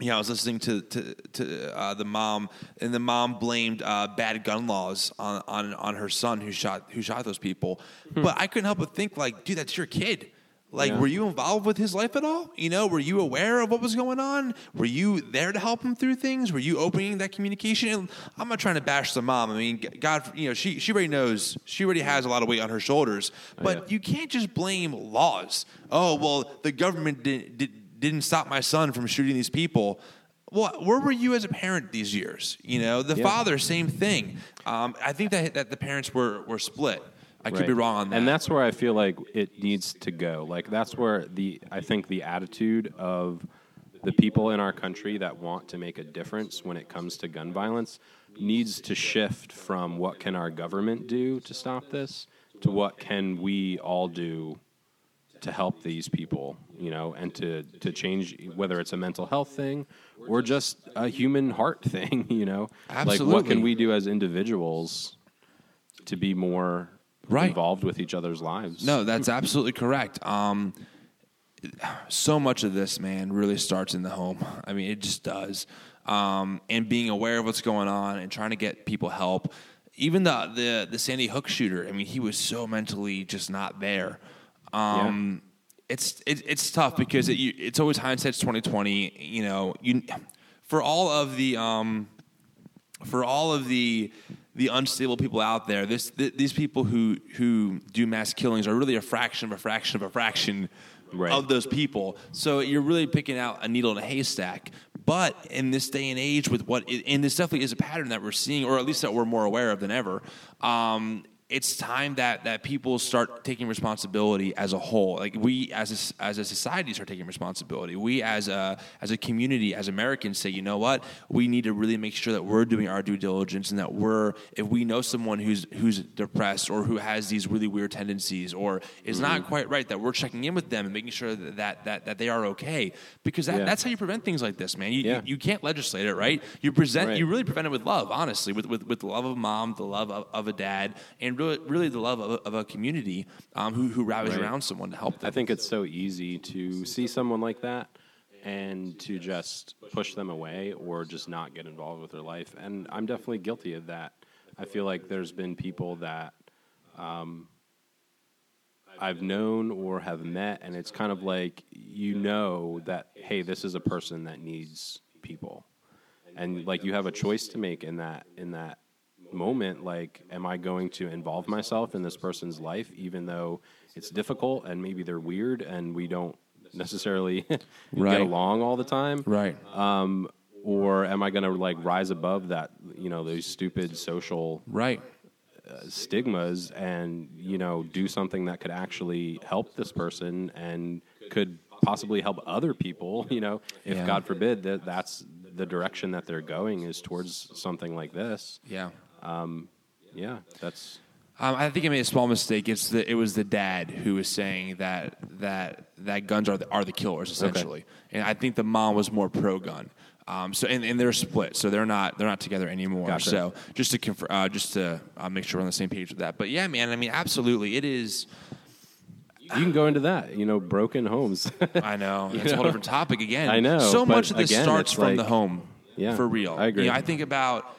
yeah, I was listening to to, to uh, the mom, and the mom blamed uh, bad gun laws on, on on her son who shot who shot those people. But I couldn't help but think, like, dude, that's your kid. Like,
Hmm. Yeah.
were you involved with his life at all? You know, were you aware of what was going on? Were you there to help him through things? Were you opening that communication? And I'm not trying to bash the mom. I mean, God, you know, she she already knows. She already has a lot of weight on her shoulders. But
yeah.
you can't just blame laws. Oh well, the government did, did, didn't stop my son from shooting these people. Well, where were you as a parent these years? You know, the
Yeah.
father, same thing. Um, I think that that the parents were were split. I could be wrong on that.
And that's where I feel like it needs to go. Like that's where the I think the attitude of the people in our country that want to make a difference when it comes to gun violence needs to shift from what can our government do to stop this to what can we all do to help these people, you know, and to to change whether it's a mental health thing or just a human heart (laughs) thing, you know. Like what can we do as individuals to be more
Right.
involved with each other's lives.
No, that's absolutely correct. Um, so much of this, man, really starts in the home. I mean, it just does. Um, and being aware of what's going on and trying to get people help. Even the the the Sandy Hook shooter. I mean, he was so mentally just not there. Um, It's it, it's tough because it, you, it's always hindsight's twenty twenty. You know, you for all of the. Um, for all of the the unstable people out there, this th- these people who who do mass killings are really a fraction of a fraction of a fraction
Right.
of those people. So you're really picking out a needle in a haystack. But in this day and age, with what, and this definitely is a pattern that we're seeing, or at least that we're more aware of than ever. Um, it's time that that people start taking responsibility as a whole. Like we as a, as a society start taking responsibility. We as a as a community, as Americans, say, you know what, we need to really make sure that we're doing our due diligence and that we're if we know someone who's who's depressed or who has these really weird tendencies or is
Mm-hmm.
not quite right, that we're checking in with them and making sure that that that, that they are okay. Because that,
Yeah.
that's how you prevent things like this, man. You,
Yeah.
you you can't legislate it, right? You present
Right.
you really prevent it with love, honestly, with with, with the love of mom, the love of, of a dad, and really, really the love of a, of a community um, who who rallies
Right.
around someone to help them.
I think it's so easy to see someone like that and to just push them away or just not get involved with their life. And I'm definitely guilty of that. I feel like there's been people that um, I've known or have met, and it's kind of like you know that, hey, this is a person that needs people. And like you have a choice to make in that in that moment like am i going to involve myself in this person's life even though it's difficult and maybe they're weird and we don't necessarily (laughs)
Right.
get along all the time
right.
um, or am i going to like rise above that you know those stupid social
right.
stigmas and you know do something that could actually help this person and could possibly help other people you know if
Yeah.
god forbid that that's the direction that they're going is towards something like this
Yeah.
Yeah that's
Um, I think I made a small mistake. It's the it was the dad who was saying that that that guns are the, are the killers essentially, and I think the mom was more pro gun. Um, so and, and they're split, so they're not they're not together anymore.
Gotcha.
So just to confer, uh, just to uh, make sure we're on the same page with that. But yeah, man, I mean, absolutely, it is.
You can go into that, you know, broken homes. (laughs)
I know (laughs) it's a whole different topic again.
I know,
So much of this
again,
starts from
like-
the home.
Yeah,
for real.
I agree.
You know, I think about.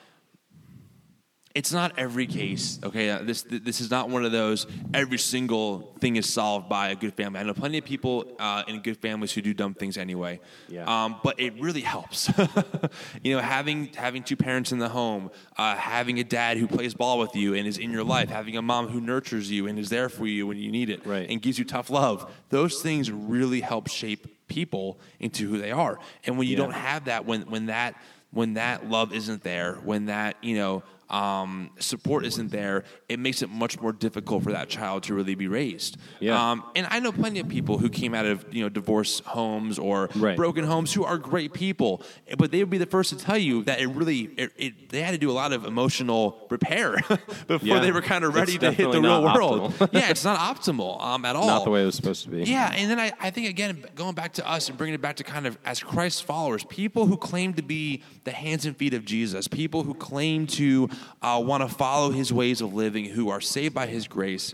It's not every case, okay. Uh, this this is not one of those. Every single thing is solved by a good family. I know plenty of people uh, in good families who do dumb things anyway.
Yeah.
Um, but it really helps. (laughs) you know, having having two parents in the home, uh, having a dad who plays ball with you and is in your life, having a mom who nurtures you and is there for you when you need it,
Right.
and gives you tough love. Those things really help shape people into who they are. And when you
Yeah.
don't have that, when when that when that love isn't there, when that you know um, support isn't there, it makes it much more difficult for that child to really be raised.
Yeah.
Um, and I know plenty of people who came out of you know divorce homes or
Right.
broken homes who are great people, but they would be the first to tell you that it really it, it, they had to do a lot of emotional repair (laughs) before
Yeah.
they were kind of ready
It's
to hit the real world. (laughs) yeah, it's not optimal um, at all.
Not the way it was supposed to be.
Yeah, and then I, I think again, going back to us and bringing it back to kind of as Christ followers, people who claim to be the hands and feet of Jesus, people who claim to uh, want to follow His ways of living, who are saved by His grace.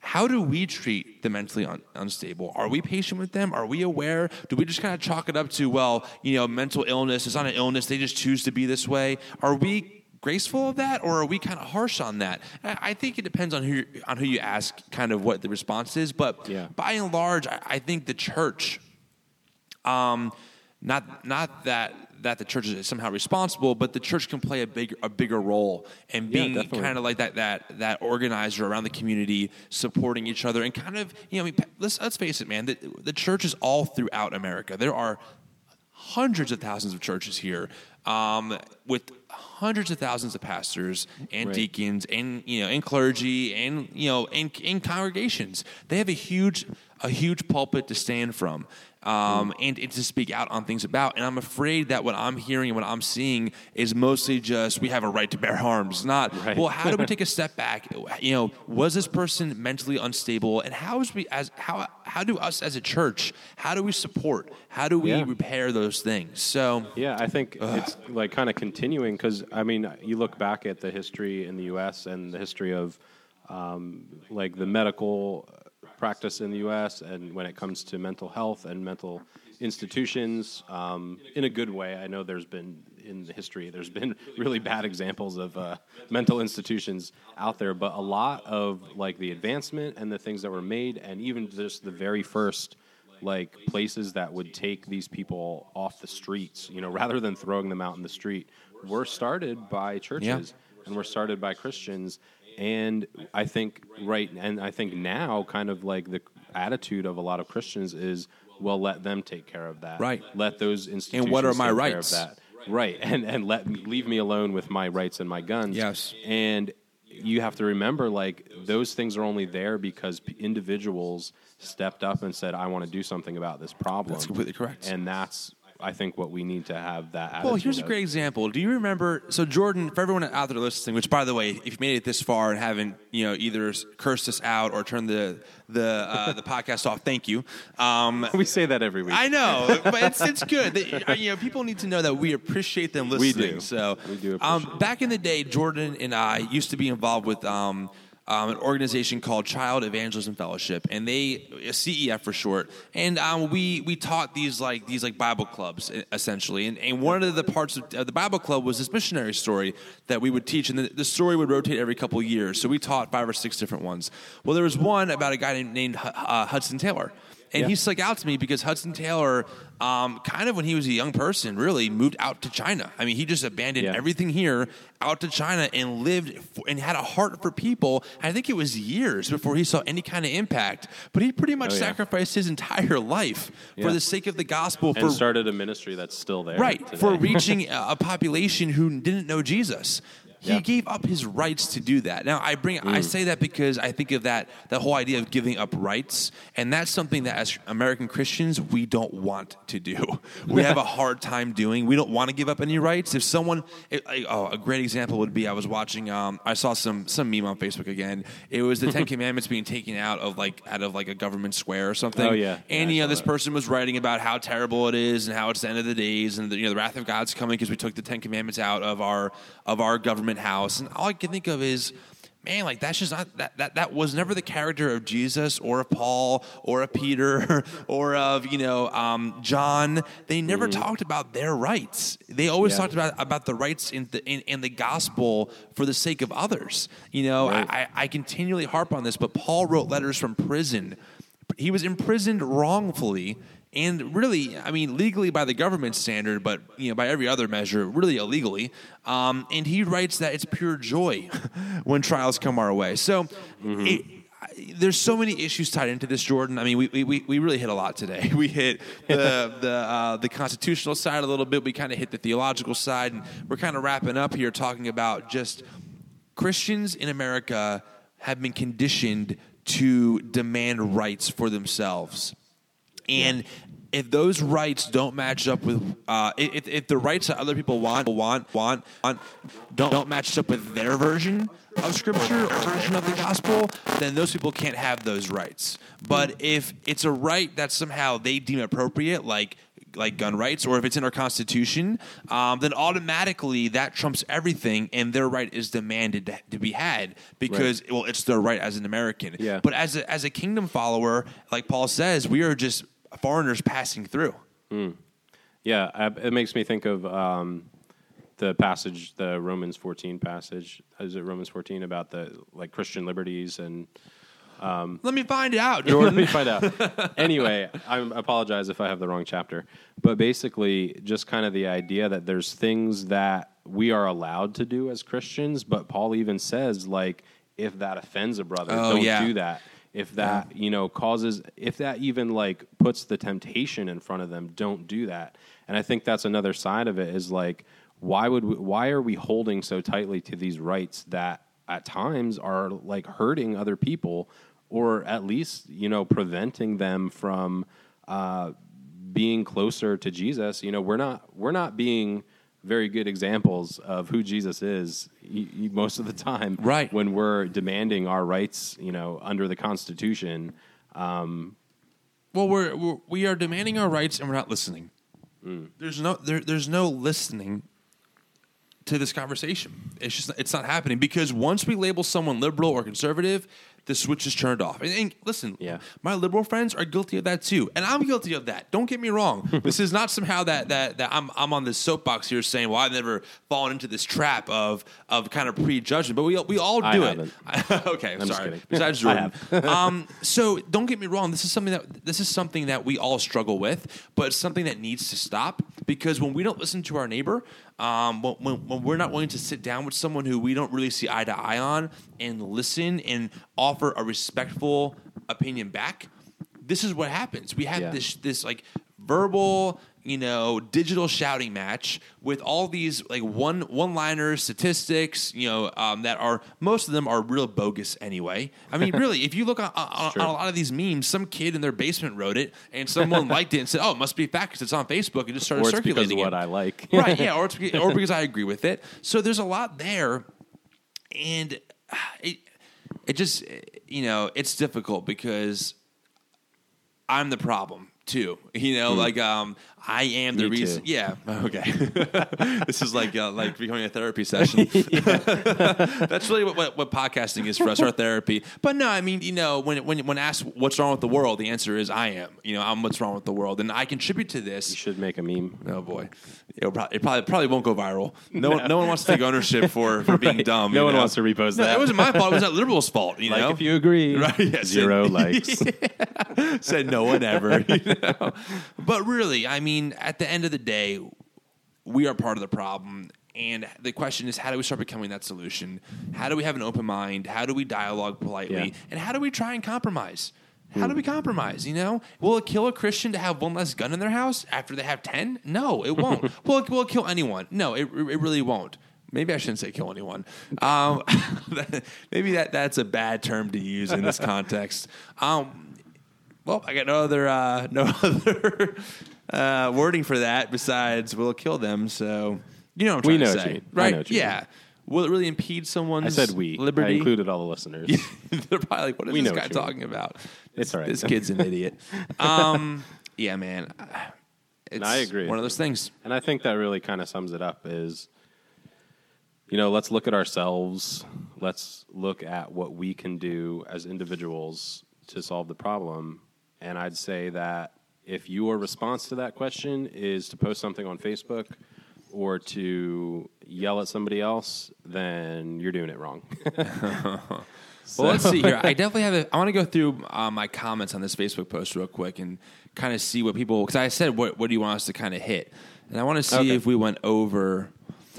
How do we treat the mentally un- unstable? Are we patient with them? Are we aware? Do we just kind of chalk it up to well, you know, mental illness is not an illness; they just choose to be this way? Are we graceful of that, or are we kind of harsh on that? I think it depends on who on who you ask, kind of what the response is. But
Yeah.
by and large, I, I think the church, um, not not that that the church is somehow responsible, but the church can play a big a bigger role and
Yeah,
being
definitely.
kind of like that that that organizer around the community, supporting each other, and kind of you know, I mean, let's let's face it, man, the, the church is all throughout America. There are hundreds of thousands of churches here um, with hundreds of thousands of pastors and
Right.
deacons and you know and clergy and you know and, and congregations they have a huge a huge pulpit to stand from um, and, and to speak out on things about. And i'm afraid that what i'm hearing and what i'm seeing is mostly just we have a right to bear arms. Not (laughs)
Right.
well how do we take a step back? You know was this person mentally unstable? And how is we as how how do us as a church how do we support? How do we
Yeah.
repair those things? So
Yeah, I think it's like kind of continuing because I mean, you look back at the history in the U.S. and the history of um, like the medical practice in the U.S. and when it comes to mental health and mental institutions, um, in a good way. I know there's been in the history there's been (laughs) really bad examples of uh, mental institutions out there, but a lot of like the advancement and the things that were made, and even just the very first like places that would take these people off the streets, you know, (laughs) rather than throwing them out in the street, were started by churches and were started by Christians. And I think right, and I think now, kind of like the attitude of a lot of Christians is, well, let them take care of that.
Right.
Let those institutions.
and what are my
take care of
rights?
that. Right, and and let leave me alone with my rights and my guns.
Yes.
and you have to remember like those things are only there because p- individuals stepped up and said i want to do something about this problem
That's completely correct.
and that's i think what we need to have that attitude
Well, here's a great example. Do you remember? So, Jordan, for everyone out there listening, which, by the way, if you made it this far and haven't, you know, either cursed us out or turned the the uh, the podcast off, thank you. Um, (laughs)
we say that every week
I know, (laughs) but it's it's good. That, you know, people need to know that we appreciate them
We
listening.
do.
So,
We do
Um, back in the day, Jordan and I used to be involved with. Um, um, an organization called Child Evangelism Fellowship, and they CEF for short. And um, we we taught these like these like Bible clubs essentially. And, and one of the parts of the Bible club was this missionary story that we would teach, and the, the story would rotate every couple years. So we taught five or six different ones. Well, there was one about a guy named, named uh, Hudson Taylor. And
Yeah.
he stuck out to me because Hudson Taylor, um, kind of when he was a young person, really moved out to China. I mean, he just abandoned
Yeah.
everything here, out to China, and lived and had a heart for people. I think it was years before he saw any kind of impact. But he pretty much
Oh, yeah.
sacrificed his entire life for the sake of the gospel.
and
for
started a ministry that's still there
right
today.
for (laughs) reaching a population who didn't know Jesus. He
Yeah.
gave up his rights to do that. Now I bring I say that because I think of that that whole idea of giving up rights, and that's something that as American Christians we don't want to do. (laughs) We have a hard time doing. We don't want to give up any rights. If someone, it, like, oh, a great example would be I was watching. Um, I saw some some meme on Facebook again. It was the Ten (laughs) Commandments being taken out of like out of like a government square or something.
Oh, yeah.
and
Yeah,
you know this
that.
person was writing about how terrible it is and how it's the end of the days and the, you know the wrath of God's coming because we took the Ten Commandments out of our of our government house. And all I can think of is. Man, like that's just not that, that that was never the character of Jesus or of Paul or of Peter (laughs) or of you know um, John. They never talked about their rights. They always
Mm-hmm. Yeah.
talked about about the rights in the in, in the gospel for the sake of others. You know,
Right.
I, I, I continually harp on this, but Paul wrote letters from prison. He was imprisoned wrongfully and really, I mean, legally by the government standard, but you know, by every other measure, really illegally. Um, and he writes that it's pure joy (laughs) when trials come our way. So. It, there's so many issues tied into this, Jordan. I mean, we, we, we really hit a lot today. (laughs) We hit the (laughs) the uh, the constitutional side a little bit. We kind of hit the theological side, and we're kind of wrapping up here talking about just Christians in America have been conditioned to demand rights for themselves. And if those rights don't match up with, uh, if, if the rights that other people want, want, want, want don't, don't match up with their version of Scripture or version of the gospel, then those people can't have those rights. But if it's a right that somehow they deem appropriate, like like gun rights, or if it's in our Constitution, um, then automatically that trumps everything, and their right is demanded to, to be had because well, it's their right as an American.
Yeah.
But as a, as a kingdom follower, like Paul says, we are just foreigners passing through.
Yeah, I, it makes me think of um, the passage, the Romans 14 passage. Is it Romans 14 about the like Christian liberties and
Let me find out,
Let me (laughs) find out. anyway, I apologize if I have the wrong chapter, but basically, just kind of the idea that there's things that we are allowed to do as Christians, but Paul even says like, if that offends a brother,
Oh,
don't
yeah.
do that. If that you know causes, if that even like puts the temptation in front of them, don't do that. And I think that's another side of it is like, why would we, why are we holding so tightly to these rights that at times are like hurting other people or at least you know preventing them from uh, being closer to Jesus. You know, we're not we're not being very good examples of who Jesus is y- y- most of the time.
Right.
when we're demanding our rights, you know, under the Constitution.
Um, well, we're, we're we are demanding our rights and we're not listening. Hmm. There's no there, there's no listening to this conversation. It's just it's not happening because once we label someone liberal or conservative, the switch is turned off. And, and listen,
Yeah.
my liberal friends are guilty of that too, and I'm guilty of that. Don't get me wrong. (laughs) this is not somehow that that that I'm I'm on this soapbox here saying, well, I've never fallen into this trap of of kind of prejudgment, but we we all do it. (laughs) okay,
I'm
sorry. Besides (laughs) Jordan, um, so don't get me wrong. This is something that this is something that we all struggle with, but it's something that needs to stop because when we don't listen to our neighbor, um, when, when, we're not willing to sit down with someone who we don't really see eye to eye on and listen and offer a respectful opinion back, this is what happens. We have
Yeah.
this this like verbal you know digital shouting match with all these like one one liners statistics you know um, that are most of them are real bogus anyway i mean (laughs) really if you look on, on, on a lot of these memes some kid in their basement wrote it and someone liked it and said oh it must be fact because it's on facebook and just started
Or because
circulating
of what
it.
I like. (laughs)
right yeah (laughs) or, it's, or because i agree with it so there's a lot there and uh, it it just you know it's difficult because I'm the problem too. You know, like um, I am the.
Me
reason.
too.
Yeah. (laughs) Okay. (laughs) this is like uh, like becoming a therapy (laughs) session. That's really what, what what podcasting is for us, our therapy. But no, I mean, you know, when when when asked what's wrong with the world, the answer is I am. You know, I'm what's wrong with the world, and I contribute to this.
You should make a meme.
Oh boy, It'll probably, it probably probably won't go viral. No, one no one wants to take ownership for for being dumb.
No one
know?
wants to repost
No,
that.
it wasn't my fault. It was that liberal's fault. You
like
know,
if you agree,
Right, yeah,
zero
said-
likes.
said no one ever. you know? But really, I mean, at the end of the day, we are part of the problem. And the question is, how do we start becoming that solution? How do we have an open mind? How do we dialogue politely?
Yeah.
And how do we try and compromise? How do we compromise? You know, will it kill a Christian to have one less gun in their house after they have ten? No, it (laughs) won't. will, it, will it kill anyone? No, it, it really won't. maybe I shouldn't say kill anyone. Um, (laughs) maybe that that's a bad term to use in this (laughs) context. Um, well, I got no other uh, no other uh, wording for that besides "will it kill them." So you know what I'm
We
trying
know
to
what
say,
you mean. I
right?
know what you
yeah. Will it really impede someone's
I said we. I
liberty?
included all the listeners. (laughs)
They're probably like, "What is
We
this guy
what you mean.
talking about?"
It's all right.
This kid's an idiot. (laughs) Um, yeah, man. It's
I agree.
One of those things.
And I think that really kind of sums it up is you know, let's look at ourselves. Let's look at what we can do as individuals to solve the problem. And I'd say that if your response to that question is to post something on Facebook or to yell at somebody else, then you're doing it wrong. (laughs)
Well, let's see here. I definitely have. A, I want to go through uh, my comments on this Facebook post real quick and kind of see what people. Because I said, what, "What do you want us to kind of hit?" And I want to see
Okay.
if we went over.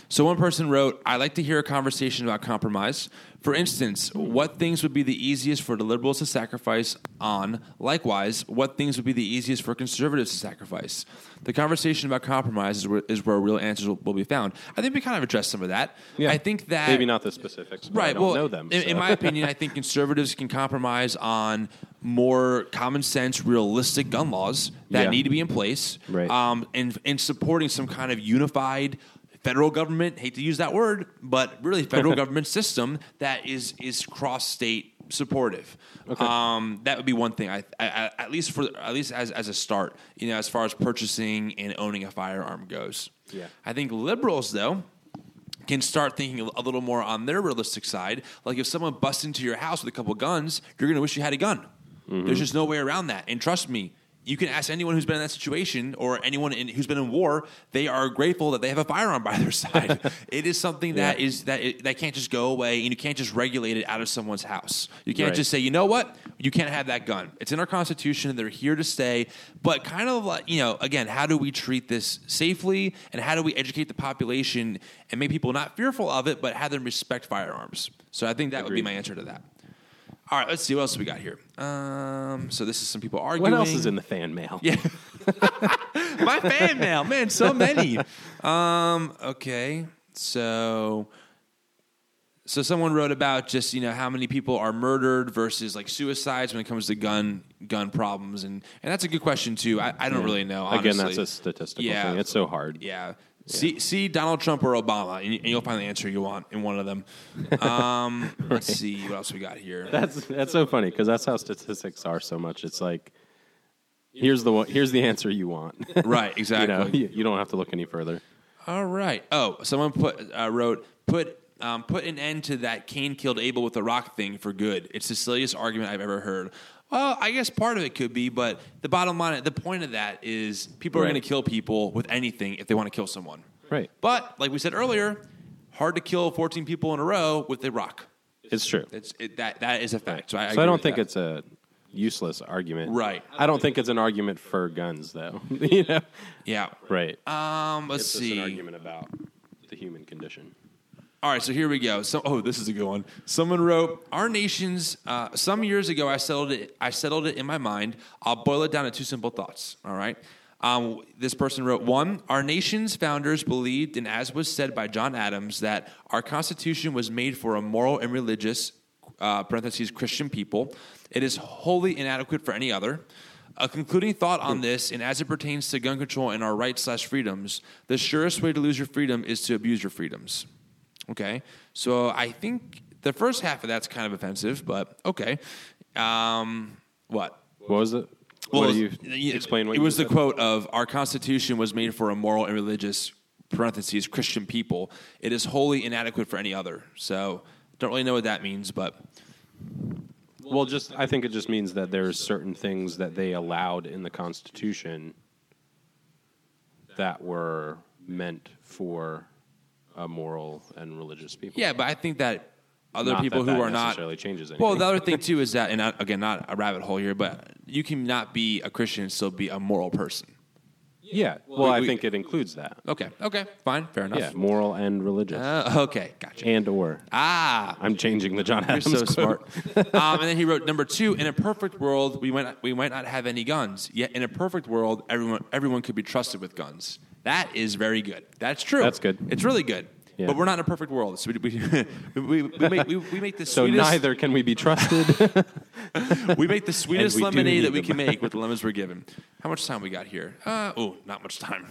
So one person wrote, "I like to hear a conversation about compromise. For instance, what things would be the easiest for the liberals to sacrifice on? Likewise, what things would be the easiest for conservatives to sacrifice? The conversation about compromise is where, is where real answers will, will be found. I think we kind of addressed some of that. Yeah. I think that
maybe not the specifics, but I
Right.
don't
well,
know them.
In,
so.
in my opinion, I (laughs) think conservatives can compromise on more common sense, realistic gun laws that
Yeah.
need to be in place,
Right.
Um, and and supporting some kind of unified federal government. Hate to use that word, but really federal (laughs) government system that is is cross state supportive. Um, that would be one thing. I, I, at least for at least as as a start, you know, as far as purchasing and owning a firearm goes.
Yeah.
I think liberals though can start thinking a little more on their realistic side. Like if someone busts into your house with a couple guns, you're going to wish you had a gun. There's just no way around that. And trust me, you can ask anyone who's been in that situation or anyone in, who's been in war. They are grateful that they have a firearm by (laughs) their side. it is something that
Yeah.
is that it, that can't just go away, and you can't just regulate it out of someone's house. You can't
Right.
just say, you know what, you can't have that gun. It's in our constitution. They're here to stay. But kind of like you know, again, how do we treat this safely, and how do we educate the population and make people not fearful of it, but have them respect firearms? So I think that would be my answer to that. All right, let's see what else we got here. Um, so this is some people arguing.
what else is in the fan mail?
Yeah. (laughs) My fan mail, man, so many. Um, okay, so so someone wrote about just you know how many people are murdered versus like suicides when it comes to gun gun problems, and and that's a good question too. I, I don't really know. Honestly.
Again, that's a statistical
Yeah.
thing. It's so hard.
Yeah. See, see Donald Trump or Obama, and you- and you'll find the answer you want in one of them. Um, (laughs) Let's see what else we got here.
That's that's so funny because that's how statistics are so much. It's like here's the one, here's the answer you want. (laughs) (laughs)
Right,
you
exactly.
know, you, you don't have to look any further.
All right. Oh, someone put uh, wrote put um, put an end to that Cain killed Abel with the rock thing for good. It's the silliest argument I've ever heard. Well, I guess part of it could be, but the bottom line, the point of that is people are going to kill people with anything if they want to kill someone.
Right.
But like we said earlier, hard to kill 14 people in a row with a rock.
It's true.
It's it, that that is a fact. So I,
so I don't think
that.
it's a useless argument.
Right.
I don't think it's an argument for guns though. (laughs) you know.
yeah.
Right.
Um, let's
it's
see.
an argument about the human condition.
All right, so here we go. So, oh, this is a good one. Someone wrote, "Our nation's." Uh, some years ago, I settled it. I settled it in my mind. I'll boil it down to two simple thoughts. All right. Um, this person wrote, "One, our nation's founders believed, and as was said by John Adams, that our Constitution was made for a moral and religious uh, (parentheses Christian) people. It is wholly inadequate for any other." A concluding thought on this, and as it pertains to gun control and our rights slash freedoms, the surest way to lose your freedom is to abuse your freedoms. Okay, so I think the first half of that's kind of offensive, but okay. Um, what?
What was it? what do you explain? What
it was the quote of our Constitution was made for a moral and religious parentheses Christian people. It is wholly inadequate for any other. So don't really know what that means, but
Well, just I think it just means that there's certain things that they allowed in the Constitution that were meant for a moral and religious people.
yeah. But I think that other
Not
people
that
who
that
are not
necessarily changes anything.
Well, the other thing (laughs) too is that, and again, not a rabbit hole here, but you can not be a Christian and still be a moral person.
yeah. Well, I
we-
think it includes that.
Okay, okay, fine, fair enough.
Yeah, moral and religious,
Uh, okay, gotcha.
and or.
Ah,
I'm changing the John
You're
Adams.
so
quote.
smart. (laughs) um, and then he wrote number two. In a perfect world, we might not, we might not have any guns. Yet in a perfect world, everyone everyone could be trusted with guns. That is very good. That's true.
That's good.
It's really good.
Yeah.
But we're not in a perfect world, so we we, (laughs) we, we, make, we, we make the
So
sweetest
neither can we be trusted. (laughs)
we make the sweetest lemonade that we
them.
can make with the (laughs) lemons we're given. How much time we got here? Uh, oh, not much time.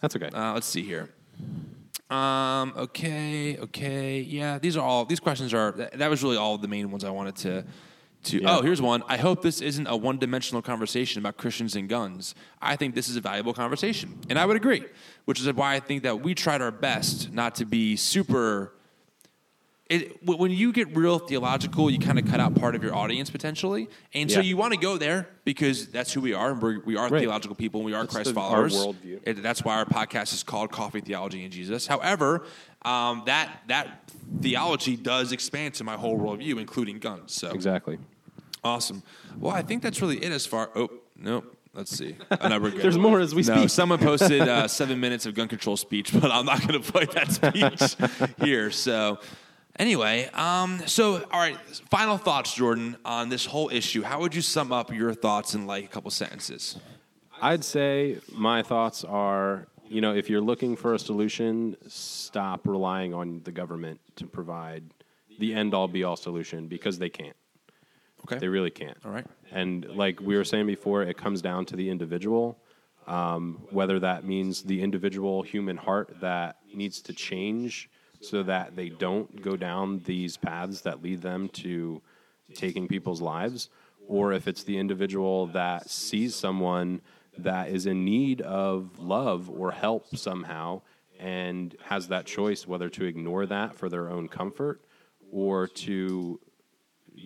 That's okay.
Uh, let's see here. Um, okay, okay, yeah. These are all. These questions are. That, that was really all the main ones I wanted to. To
Yeah.
oh, here's one. I hope this isn't a one-dimensional conversation about Christians and guns. I think this is a valuable conversation, and I would agree. Which is why I think that we tried our best not to be super it, when you get real theological, you kind of cut out part of your audience potentially, and so
Yeah.
you want to go there because that's who we are. and We're, we are
Right.
theological people, and we are Christ
the- our
followers.
worldview.
It- that's why our podcast is called Coffee Theology and Jesus. However, um, that that theology does expand to my whole worldview, including guns. So
exactly.
awesome. Well, I think that's really it as far. Oh no. Let's see. Oh, no, good.
There's more as we
no,
speak.
Someone posted uh, (laughs) seven minutes of gun control speech, but I'm not going to play that speech (laughs) here. So, anyway, um, so all right. Final thoughts, Jordan, on this whole issue. How would you sum up your thoughts in like a couple sentences?
I'd say my thoughts are, you know, if you're looking for a solution, stop relying on the government to provide the end all be all solution because they can't.
Okay.
They really can't.
All right.
And like we were saying before, it comes down to the individual, um, whether that means the individual human heart that needs to change so that they don't go down these paths that lead them to taking people's lives, or if it's the individual that sees someone that is in need of love or help somehow and has that choice whether to ignore that for their own comfort or to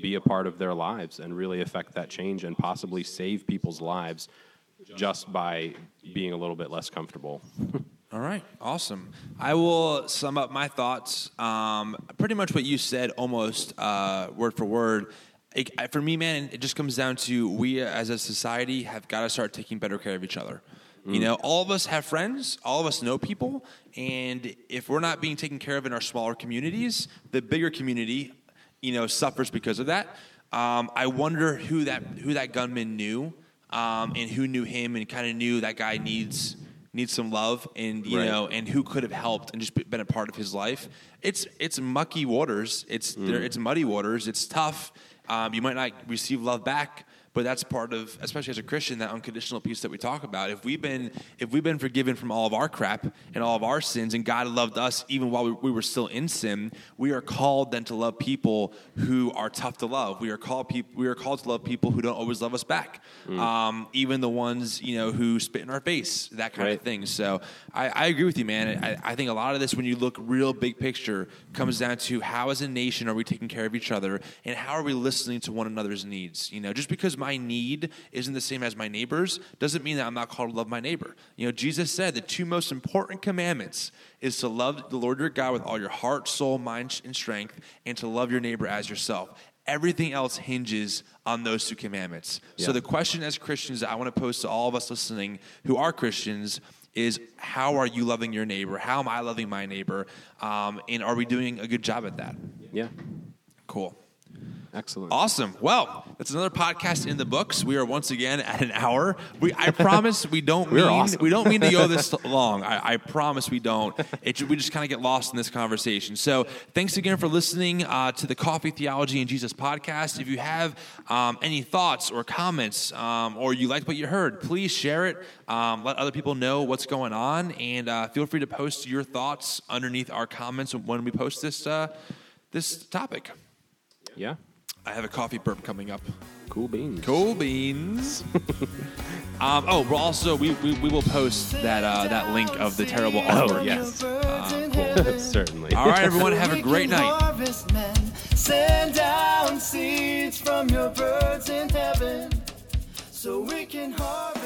be a part of their lives and really affect that change and possibly save people's lives just by being a little bit less comfortable. (laughs)
All right, awesome. I will sum up my thoughts. Um, pretty much what you said, almost uh, word for word. It, for me, man, it just comes down to we as a society have got to start taking better care of each other. You know, all of us have friends, all of us know people, and if we're not being taken care of in our smaller communities, the bigger community, you know, suffers because of that. Um, I wonder who that who that gunman knew, um, and who knew him, and kind of knew that guy needs needs some love, and you
Right.
know, and who could have helped and just been a part of his life. It's it's mucky waters. It's there, it's muddy waters. It's tough. Um, you might not receive love back, but that's part of, especially as a Christian, that unconditional peace that we talk about. If we've been if we've been forgiven from all of our crap and all of our sins, and God loved us even while we, we were still in sin, we are called then to love people who are tough to love. We are called people. We are called to love people who don't always love us back, um, even the ones you know who spit in our face, that kind of thing. So I, I agree with you, man. I, I think a lot of this, when you look real big picture, comes down to how, as a nation, are we taking care of each other, and how are we listening to one another's needs. You know, just because my need isn't the same as my neighbor's doesn't mean that I'm not called to love my neighbor. You know, Jesus said the two most important commandments is to love the Lord your God with all your heart, soul, mind, and strength, and to love your neighbor as yourself. Everything else hinges on those two commandments. So the question as Christians that I want to pose to all of us listening who are Christians is how are you loving your neighbor? How am I loving my neighbor? Um, and are we doing a good job at that?
Yeah,
Cool.
Excellent.
Awesome. Well, that's another podcast in the books. We are once again at an hour. We, I (laughs) promise we don't mean
awesome.
we don't mean to go this (laughs) long. I, I promise we don't. It, we just kind of get lost in this conversation. So, thanks again for listening uh, to the Coffee Theology and Jesus podcast. If you have um, any thoughts or comments, um, or you liked what you heard, please share it. Um, let other people know what's going on, and uh, feel free to post your thoughts underneath our comments when we post this uh, this topic.
Yeah,
I have a coffee burp coming up.
cool beans.
Cool beans. (laughs) um, oh, we'll also we, we, we will post that uh, that link of the terrible artwork.
Oh, yes.
Uh, (laughs)
Certainly.
All right, everyone, have a great night.
Send down seeds from your birds in heaven so we can harvest.